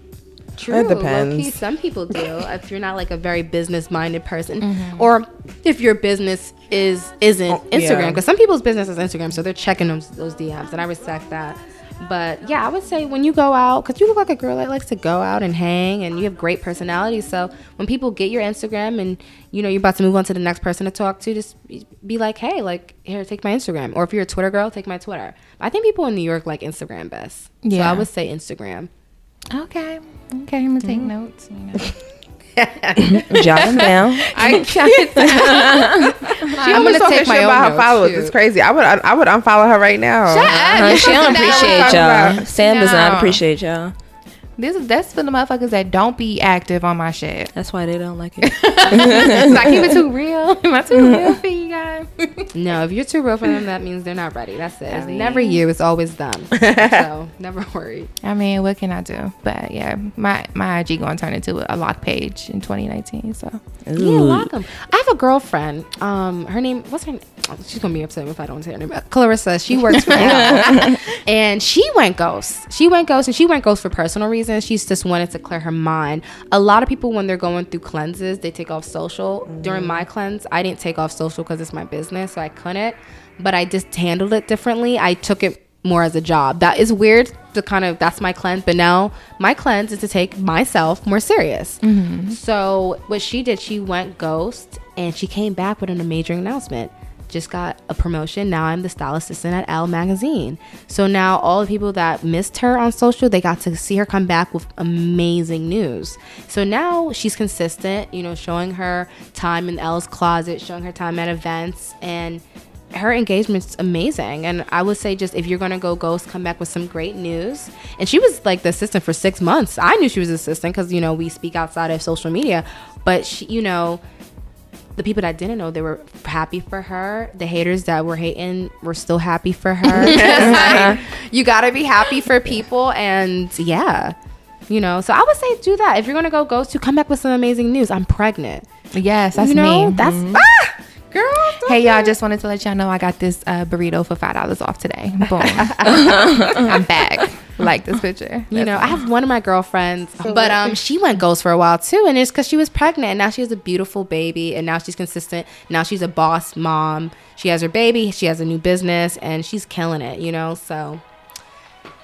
True. It depends. Low-key, some people do. if you're not like a very business minded person, or if your business is isn't Oh, Instagram, yeah. because some people's business is Instagram, so they're checking those those DMs, and I respect that. But yeah, I would say when you go out, because you look like a girl that likes to go out and hang, and you have great personality. So when people get your Instagram, and you know you're about to move on to the next person to talk to, just be- like, hey, like here, take my Instagram. Or if you're a Twitter girl, take my Twitter. I think people in New York like Instagram best. So Yeah. I would say Instagram. Okay. Okay, I'm gonna take mm-hmm. notes. You know. Jot them down. I can't. She I'm always gonna talking take my shit own about her followers. too. It's crazy. I would I would unfollow her right now. Uh, she don't appreciate y'all. about- Sam does not appreciate y'all. This is that's for the motherfuckers that don't be active on my shit. That's why they don't like it. I keep it too real. Am I too real for you guys? No, if you're too real for them, that means they're not ready. That's it. It's never you. It's always them. so never worry. I mean, what can I do? But yeah, my my IG going to turn into a lock page in 2019. So Yeah, Ooh. lock 'em. I have a girlfriend. Um, her name. What's her name? Oh, she's gonna be upset if I don't say her name. Clarissa. She works for Apple. and she went ghost. She went ghost, and she went ghost for personal reasons. She's just wanted to clear her mind. A lot of people, when they're going through cleanses, they take off social. During mm-hmm. my cleanse, I didn't take off social because it's my business, so I couldn't. But I just handled it differently. I took it more as a job. That is weird to kind of that's my cleanse, but now my cleanse is to take myself more serious. Mm-hmm. So what she did, she went ghost and she came back with an amazing announcement. Just got a promotion. Now I'm the style assistant at Elle magazine. So now all the people that missed her on social, they got to see her come back with amazing news. So now she's consistent, you know, showing her time in Elle's closet, showing her time at events and her engagement's amazing and i would say just if you're gonna go ghost come back with some great news and she was like the assistant for six months i knew she was assistant because you know we speak outside of social media but she you know the people that didn't know they were happy for her the haters that were hating were still happy for her. Like, you gotta be happy for people and yeah you know. So i would say do that. If you're gonna go ghost to come back with some amazing news. I'm pregnant. Yes, that's you know me. that's Mm-hmm. ah, girl Hey y'all, just wanted to let y'all know I got this uh, burrito for five dollars off today. Boom, I'm back. Like this picture. You know, I have one of my girlfriends, but um, she went ghost for a while too, and it's because she was pregnant, and now she has a beautiful baby, and now she's consistent. Now she's a boss mom. She has her baby. She has a new business, and she's killing it. You know, so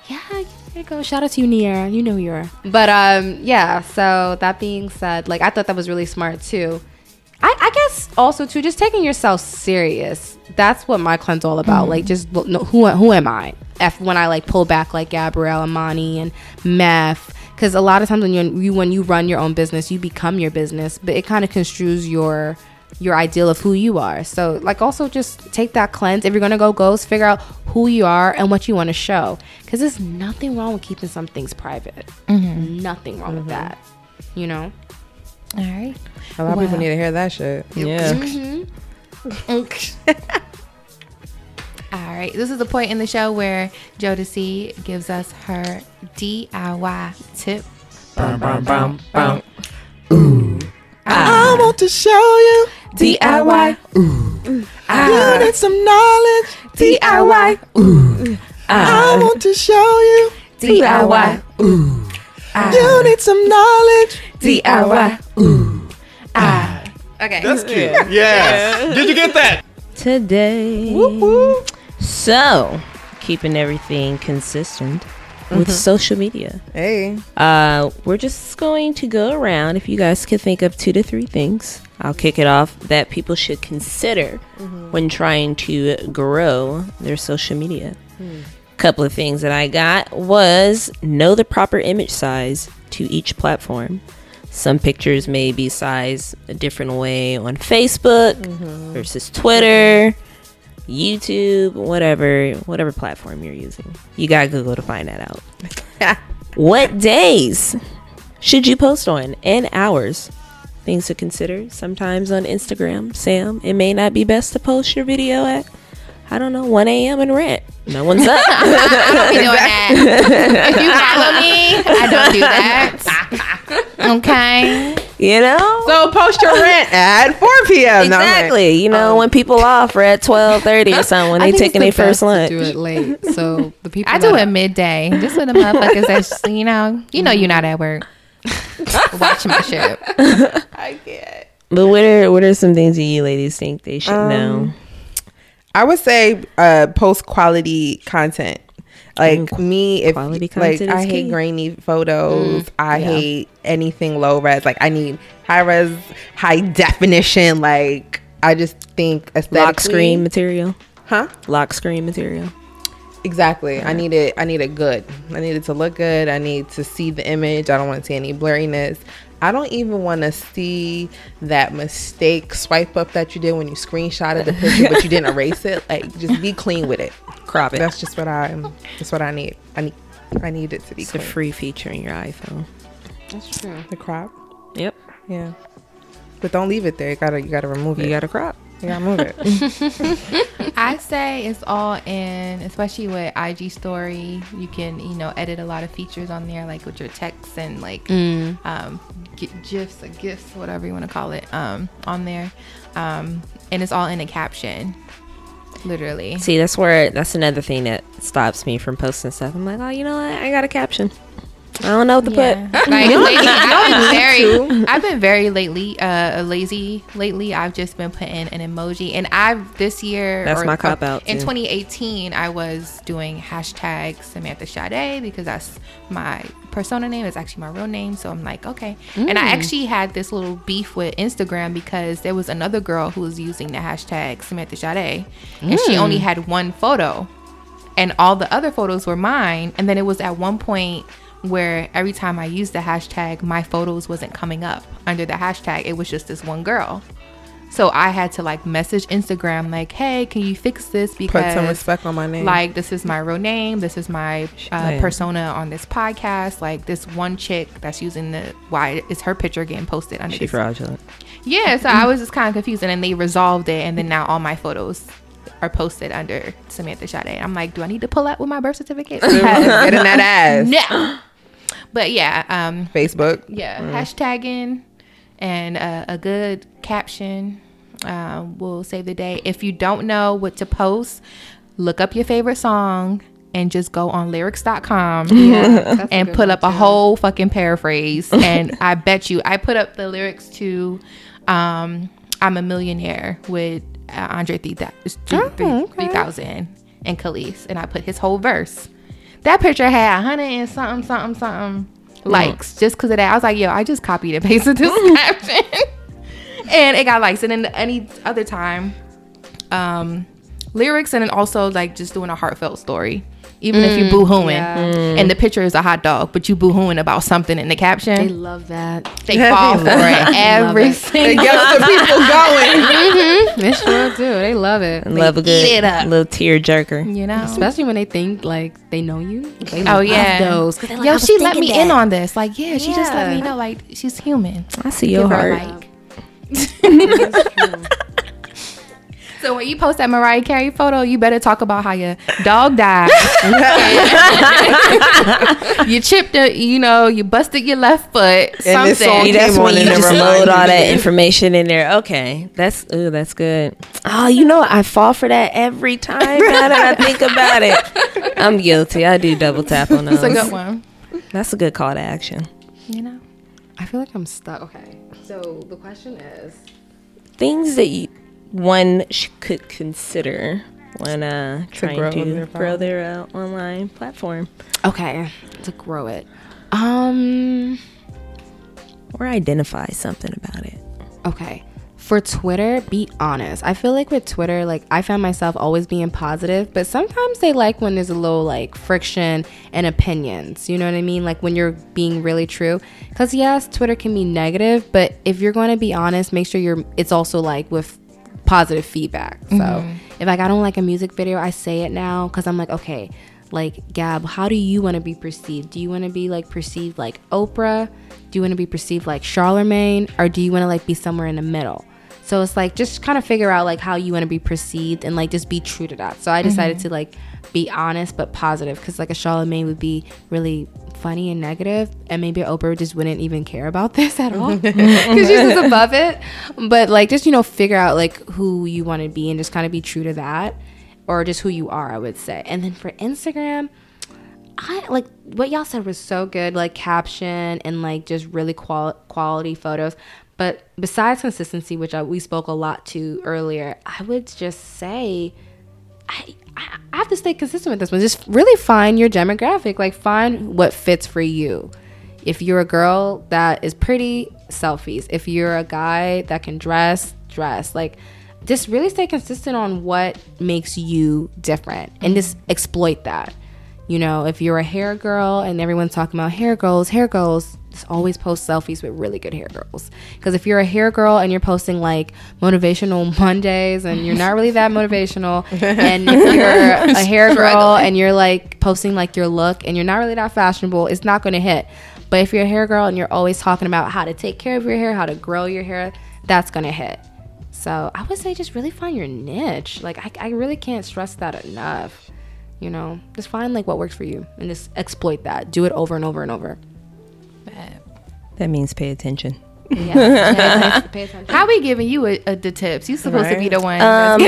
yeah, there you go. Shout out to you, Nia. You know you're. But um, yeah. So that being said, like I thought that was really smart too. I, I guess also too, just taking yourself serious. That's what my cleanse all about. Mm-hmm. Like, just look- no, who who am I? F when I like pull back like Gabrielle, Amani, and MEF. Because a lot of times when you you when you run your own business, you become your business, but it kind of construes your your ideal of who you are. So like also just take that cleanse. If you're gonna go ghost, figure out who you are and what you want to show. Because there's nothing wrong with keeping some things private. Mm-hmm. Nothing wrong with mm-hmm. that. You know. All right. A lot of people need to hear that shit. Yeah. Mm-hmm. Mm-hmm. All right. This is the point in the show where Jodeci gives us her DIY tip. Bum, bum, bum, bum. Ah. I want to show you. DIY. Ooh. You ah. need some knowledge. DIY. Ooh. Ah. I want to show you. DIY. Ooh. You need some knowledge. DIY. Ooh. Ah. Okay. That's cute. Yeah. Did you get that? Today. Woo-hoo. So, keeping everything consistent with social media. Hey, Uh, we're just going to go around. If you guys could think of two to three things, I'll kick it off that people should consider when trying to grow their social media. Couple of things that I got was know the proper image size to each platform. Some pictures may be sized a different way on Facebook mm-hmm. versus Twitter, YouTube, whatever, whatever platform you're using. You got Google to find that out. What days should you post on and hours? Things to consider. Sometimes on Instagram, Sam, it may not be best to post your video at, I don't know, 1 a.m. and rent. No one's up. I don't be doing that. if you follow me, I don't do that. Okay. you know? so post your rent at 4 p.m. No, like, exactly. You know, when people off are at 12.30 or something, when I they think it's taking the their first lunch. Do it late, so the people. I do it midday. Just with the motherfuckers that's, you know, you know you're not at work. Watch my shit. I can't. But what are, what are some things that you ladies think they should know? I would say uh, post quality content. Like me, if quality like I hate key. grainy photos. Mm, I yeah. hate anything low res. Like I need high res, high definition. Like I just think aesthetically, Lock screen material. huh? Lock screen material. Exactly. I need it. I need it good. I need it to look good. I need to see the image. I don't want to see any blurriness. I don't even want to see that mistake swipe up that you did when you screenshotted the picture, but you didn't erase it. Like, just be clean with it. Crop it. That's just what I'm. That's what I need. I need. I need it to be It's a free feature in your iPhone. That's true. the crop. Yep. Yeah. But don't leave it there. You gotta. You gotta remove it. You gotta crop. You gotta move it. I say it's all in, especially with IG story. You can, you know, edit a lot of features on there, like with your texts and like um, g- gifs or gifs, whatever you want to call it, um, on there. Um, and it's all in a caption, literally. See, that's where that's another thing that stops me from posting stuff. I'm like, oh, you know what? I got a caption. I don't know what to Yeah. put. Like lately, I've been very, I've been very lately, uh, lazy lately. I've just been putting an emoji, and I've this year. That's or- my cop out, In too. 2018, I was doing hashtag Samantha Sade because that's my persona name. It's actually my real name, so I'm like, okay. And Mm. I actually had this little beef with Instagram because there was another girl who was using the hashtag Samantha Sade, and she Mm. only had one photo and all the other photos were mine. And then it was at one point where every time I used the hashtag, my photos wasn't coming up under the hashtag. It was just this one girl. So I had to like message Instagram, like, "Hey, can you fix this? Because Put some respect on my name. like this is my real name. This is my uh, persona on this podcast. Like this one chick that's using the why is her picture getting posted under She this fraudulent. yeah, so I was just kind of confused, and then they resolved it, and then now all my photos are posted under Samantha Sade. I'm like, do I need to pull out with my birth certificate? Get in that ass. no. But yeah, um, Facebook. yeah, hashtagging and uh, a good caption um, will save the day. If you don't know what to post, look up your favorite song and just go on lyrics.com That's a and put up a too. whole fucking paraphrase. and I bet you, I put up the lyrics to um, I'm a Millionaire with uh, Andre 3000 and Kelis. And I put his whole verse. That picture had a hundred and something, something, something likes just because of that. I was like, yo, I just copied and pasted this caption. and it got likes. And then any other time, um, lyrics and then also like just doing a heartfelt story. Even if you mm, boo hooing, yeah. Mm. and the picture is a hot dog, but you boo hooing about something in the caption. They love that. They, fall for it every it. It single. gets the people going. Mm-hmm. mm-hmm. They sure do. They love it. Love a good it up. little tear jerker. You know. Especially when they think like they know you. They Oh yeah. those. 'Cause they're like, Yo, she let me thinking in on this. Like, yeah, she just let me know. Like, she's human. I see your Give her a heart. like. So when you post that Mariah Carey photo, you better talk about how your dog died. you chipped it, you know, you busted your left foot. And this Something. song See, that's came when on you and it just reminded load all that information in there. Okay, that's ooh, that's good. Oh, you know, I fall for that every time. Now that I think about it, I'm guilty. I do double tap on those. That's a good one. That's a good call to action. You know, I feel like I'm stuck. Okay. So the question is Things that you, one sh- could consider when uh, trying grow to their grow their uh, online platform Okay. To grow it. Um or identify something about it. Okay. For Twitter, be honest. I feel like with Twitter, like I found myself always being positive, but sometimes they like when there's a little like friction and opinions. You know what I mean? Like when you're being really true. Cuz yes, Twitter can be negative, but if you're going to be honest, make sure you're it's also like with positive feedback. So, mm-hmm. if like I don't like a music video, I say it now cuz I'm like, okay, like Gab, how do you want to be perceived? Do you want to be like perceived like Oprah? Do you want to be perceived like Charlemagne or do you want to like be somewhere in the middle? So it's like just kind of figure out like how you want to be perceived and like just be true to that. So I decided mm-hmm. to like be honest but positive because like a Charlemagne would be really funny and negative and maybe Oprah just wouldn't even care about this at all because she's just above it. But like just you know figure out like who you want to be and just kind of be true to that or just who you are, I would say. And then for Instagram, I like what y'all said was so good, like caption and like just really qual- quality photos. But besides consistency, which I, we spoke a lot to earlier, I would just say I, I have to stay consistent with this one. Just really find your demographic, like find what fits for you. If you're a girl that is pretty, selfies. If you're a guy that can dress, dress. Like just really stay consistent on what makes you different and just exploit that. You know, if you're a hair girl and everyone's talking about hair goals, hair goals, just always post selfies with really good hair girls. Because if you're a hair girl and you're posting like motivational Mondays and you're not really that motivational, and if you're a hair girl and you're like posting like your look and you're not really that fashionable, it's not going to hit. But if you're a hair girl and you're always talking about how to take care of your hair, how to grow your hair, that's going to hit. So I would say just really find your niche. Like I, I really can't stress that enough. You know, just find like what works for you and just exploit that. Do it over and over and over. That means pay attention. Yeah. Pay attention. how we giving you a, a, the tips? You supposed to be the one. Um,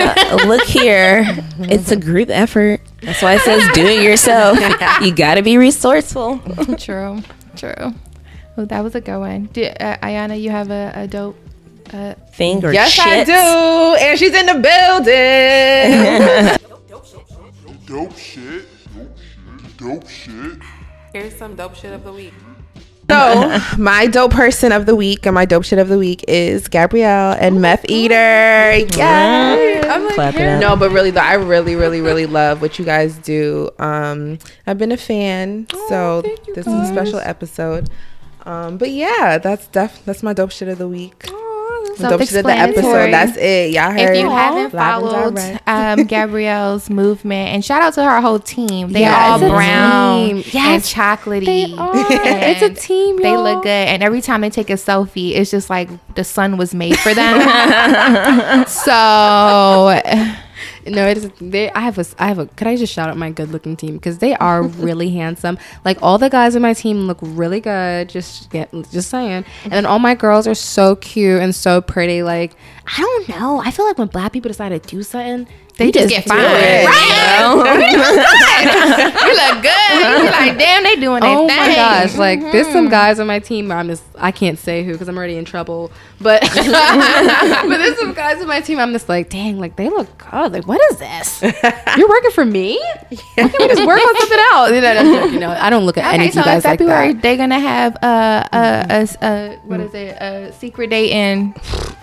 look here, it's a group effort. That's why it says do it yourself. You got to be resourceful. true, true. Oh, that was a good one. Did, uh, Ayana, you have a, a dope. Uh, Thing or Yes, shit. I do. And she's in the building. Dope shit. Dope shit. Dope shit. Here's some dope shit of the week. So, my dope person of the week and my dope shit of the week is Gabrielle and MEFeater. Yeah. Clap it up. No, but really though, I really, really, really love what you guys do. Um, I've been a fan, so this is a special episode. Um, but yeah, that's def- that's my dope shit of the week. The dope of the episode. That's it. Y'all heard. if you haven't followed um, Gabrielle's movement, and shout out to her whole team. They Yeah, all brown team. and Yes, chocolatey. they are. It's a team, They y'all. look good, and every time they take a selfie, it's just like the sun was made for them. so No, it is. They. I have a. I have a. Could I just shout out my good looking team because they are really handsome. Like all the guys on my team look really good. Just get. Just saying. And then all my girls are so cute and so pretty. Like I don't know. I feel like when black people decide to do something, they just get fine. it, Right? you look good. You're like, damn, they doing their Oh thing. my gosh! Like there's some mm-hmm. guys on my team. But I'm just I can't say who because I'm already in trouble. But but there's some guys on my team. I'm just like, dang, like they look good. Like what is this? You're working for me? Why can't we just work on something else? no, no, no, no, no, I don't look at any Okay, of so you guys in like February that. they're gonna have uh, a, s- uh, what is it, a secret date in?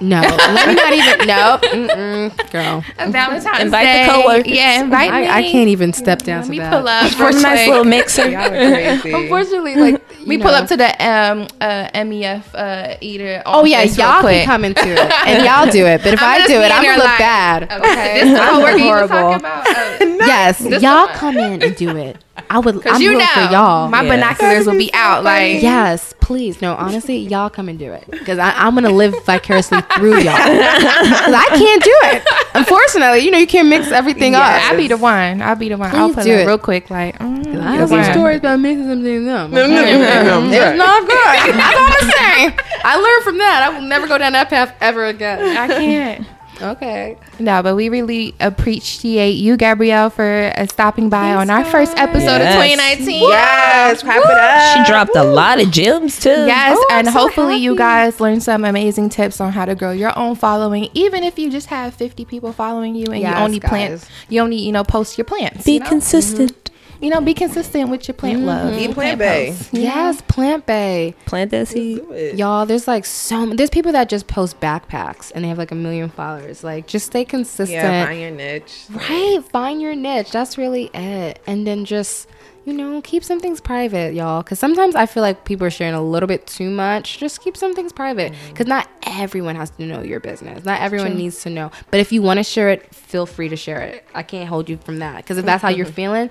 No, let me not even. No, mm-mm, girl. a Valentine's Invite the Day. coworkers. Yeah, invite me. I, I can't even step down Let to me that. pull up. For a nice little mixer. Y'all are crazy. Unfortunately, like We you pull up to the um uh MEF uh eater. Oh yeah, y'all quick. can come into it, and y'all do it. But if I'm I gonna do it, I'm gonna look like- bad. Okay, this is the coworker you was talking about. Oh. Yes, y'all one. come in and do it. I would. Cause I'm you know, for y'all. my Yeah. binoculars will be out. Like, Yes, please. No, honestly, y'all come and do it because I'm gonna live vicariously through y'all. I can't do it. Unfortunately, you know you can't mix everything yeah, up. I'll be the one. I'll be the one. I'll Please put do it it. real quick. Like, mm, I the have some stories about mixing some things up. No, no, okay? no, no, no. It's not good. That's all I'm saying. I learned from that. I will never go down that path ever again. I can't. Okay. No, but we really appreciate you, Gabrielle, for uh, stopping by on our first episode Yes. of 2019. Yes, clap it up. She dropped a lot of gems too. Yes, Oh, and so hopefully you guys learned some amazing tips on how to grow your own following. Even if you just have 50 people following you and Yes, you only plant, guys. you only you know post your plants. Be you know? consistent. You know, be consistent with your plant mm-hmm. love. Be your plant-based. Mm-hmm. Yes, plant bay. Plant that seed. Y'all, there's like so m- there's people that just post backpacks and they have like a million followers. Like just stay consistent. Yeah, find your niche. right, find your niche. That's really it. And then just you know, keep some things private, y'all. Because sometimes I feel like people are sharing a little bit too much. Just keep some things private. Mm-hmm. Because not everyone has to know your business. Not everyone needs to know. But if you want to share it, feel free to share it. I can't hold you from that. Because if that's how you're feeling,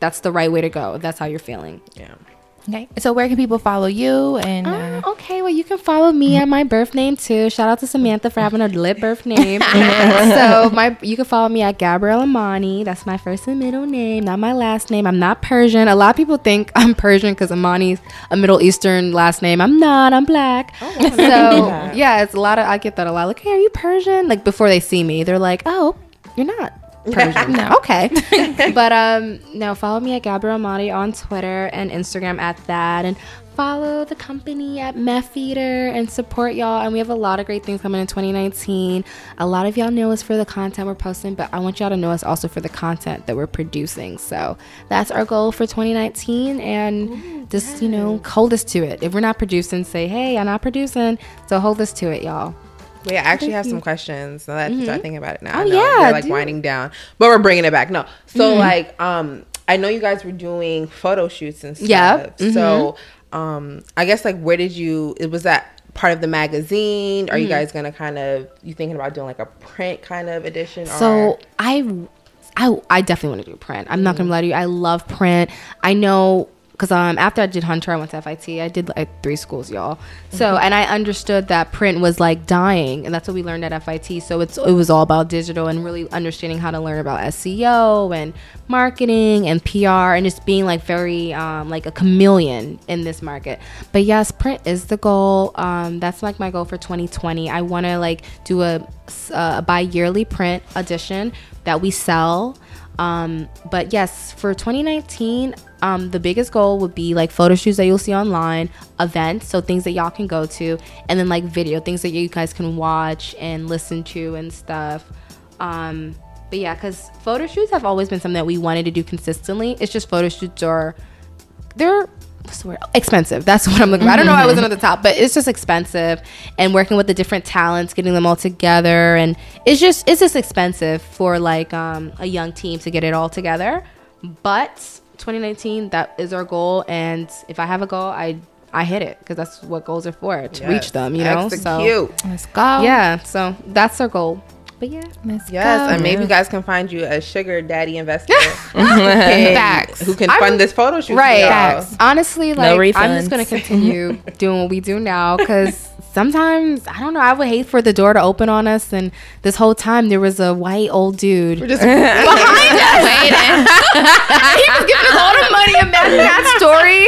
that's the right way to go. That's how you're feeling. Yeah. Okay, so where can people follow you? And uh, Oh, okay, well, you can follow me at my birth name too. Shout out to Samantha for having a lit birth name. so my, you can follow me at Gabrielle Amani. That's my first and middle name, not my last name. I'm not Persian. A lot of people think I'm Persian because Amani's a Middle Eastern last name. I'm not. I'm black. Oh, so yeah, it's a lot of. I get that a lot. Like, hey, are you Persian? Like before they see me, they're like, oh, you're not. Persian. no. Okay. but um no, follow me at Gabrielle Amani on Twitter and Instagram at that and follow the company at MEFeater and support y'all. And we have a lot of great things coming in 2019. A lot of y'all know us for the content we're posting, but I want y'all to know us also for the content that we're producing. So that's our goal for 2019 and just, you know, hold us to it. If we're not producing, say, hey, I'm not producing. So hold us to it, y'all. I actually have some questions. Now that I start thinking about it now. Oh, I know yeah, We're like do. winding down, but we're bringing it back. No, so like, um, I know you guys were doing photo shoots and stuff. Yeah, mm-hmm. So, um, I guess like, where did you? It was that part of the magazine. Mm-hmm. Are you guys gonna kind of you thinking about doing like a print kind of edition? So or? I, I, I definitely want to do print. I'm not gonna lie to you. I love print. I know because um after I did Hunter, I went to FIT. I did like three schools, y'all. So and I understood that print was like dying, and that's what we learned at FIT. So it's it was all about digital and really understanding how to learn about SEO and marketing and PR and just being like very um, like a chameleon in this market. But yes, print is the goal. Um, that's like my goal for 2020. I want to like do a, a bi-yearly print edition that we sell. Um, but yes, for 2019, um, the biggest goal would be like photo shoots that you'll see online, events, so things that y'all can go to, and then like video, things that you guys can watch and listen to and stuff. Um, but yeah, because photo shoots have always been something that we wanted to do consistently. It's just photo shoots are they're what's the word? expensive. That's what I'm looking for. I don't know why I wasn't at the top, but it's just expensive. And working with the different talents, getting them all together, and it's just it's just expensive for like um, a young team to get it all together. But 2019, that is our goal, and if I have a goal, I I hit it because that's what goals are for to reach them. You know, so let's go. yeah, so that's our goal. But yeah, let's Yes, go. and maybe you guys can find you a sugar daddy investor Facts. who can I'm- fund this photo shoot. Right. Facts. Honestly, like I'm just gonna continue doing what we do now because sometimes I don't know. I would hate for the door to open on us, and this whole time there was a white old dude We're just behind us. he was giving us all the money. Imagine that story.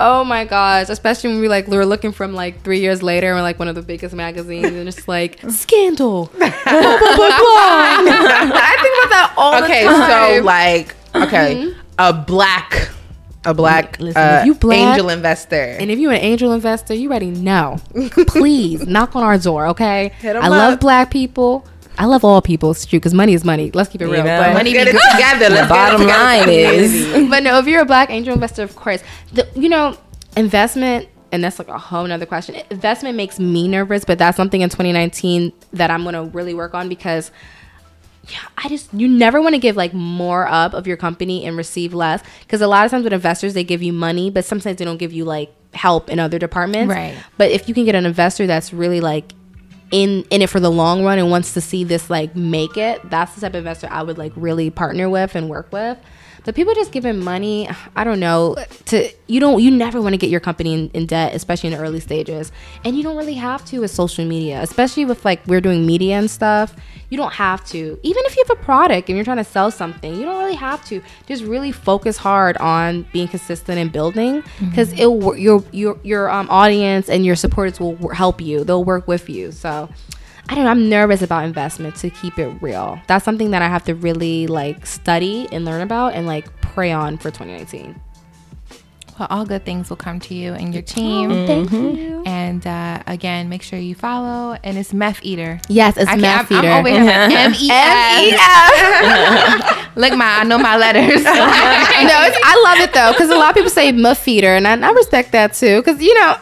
Oh my gosh! Especially when we like we were looking from like three years later, and we're like one of the biggest magazines, and it's like scandal. blah, blah, blah, blah. I think about that all okay, the time. so like, mm-hmm. okay, a black, a black, Listen, uh, if you black- angel investor. And if you're an angel investor, you already know. Please knock on our door, okay? Hit 'em I love up. black people. I love all people. It's true because money is money. Let's keep it real. know. But, Let's get it together. Let's Bottom get it together. line is, but no, if you're a black angel investor, of course, the, you know, investment, and that's like a whole nother question. Investment makes me nervous, but that's something in 2019 that I'm gonna really work on because yeah, I just you never want to give like more up of your company and receive less because a lot of times with investors they give you money, but sometimes they don't give you like help in other departments. Right. But if you can get an investor that's really like in in it for the long run and wants to see this like make it, that's the type of investor I would like really partner with and work with. But people just giving money, I don't know, to you don't you never want to get your company in, in debt, especially in the early stages. And you don't really have to with social media, especially with like we're doing media and stuff. You don't have to. Even if you have a product and you're trying to sell something, you don't really have to. Just really focus hard on being consistent and building because it will your your your um, audience and your supporters will help you. They'll work with you. So I don't know. I'm nervous about investment to keep it real. That's something that I have to really like study and learn about and like pray on for 2019. Well, all good things will come to you and your team. Oh, Thank you. And uh, again, make sure you follow. And it's MEFeater. Yes, it's I can't- math I'm, feeder. I'm over here M-E-F. Look, my, I know my letters. no, it's, I love it though because a lot of people say muff feeder, and I, I respect that too because you know,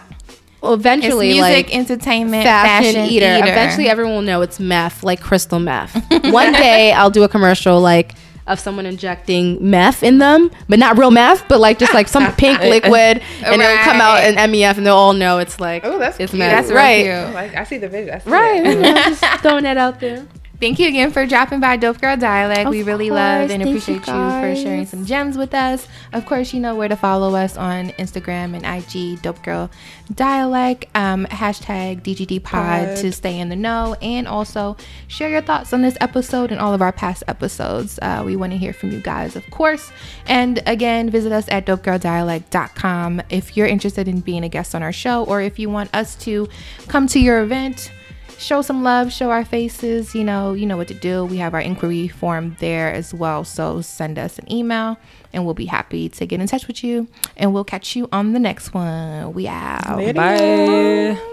well, it's eventually, music, like entertainment, fashion, fashion, eater. Eventually, everyone will know it's meth, like crystal meth. One day, I'll do a commercial like of someone injecting meth in them, but not real meth, but like just like some pink liquid, and it'll come out Right. in MEF, and they'll all know it's like Oh, that's it's cute. meth. That's right, cute. Like I see the video. I see right. it. you know, just throwing that out there. Thank you again for dropping by Dope Girl Dialect. Of we really course. love and Thank appreciate you, for sharing some gems with us. Of course, you know where to follow us on Instagram and IG, Dope Girl Dialect, um, hashtag DGD Pod Pod. to stay in the know, and also share your thoughts on this episode and all of our past episodes. Uh, we want to hear from you guys, of course. And again, visit us at dopegirldialect.com if you're interested in being a guest on our show or if you want us to come to your event show some love, show our faces, you know, you know what to do. We have our inquiry form there as well. So send us an email and we'll be happy to get in touch with you. And we'll catch you on the next one. We out. Later. bye.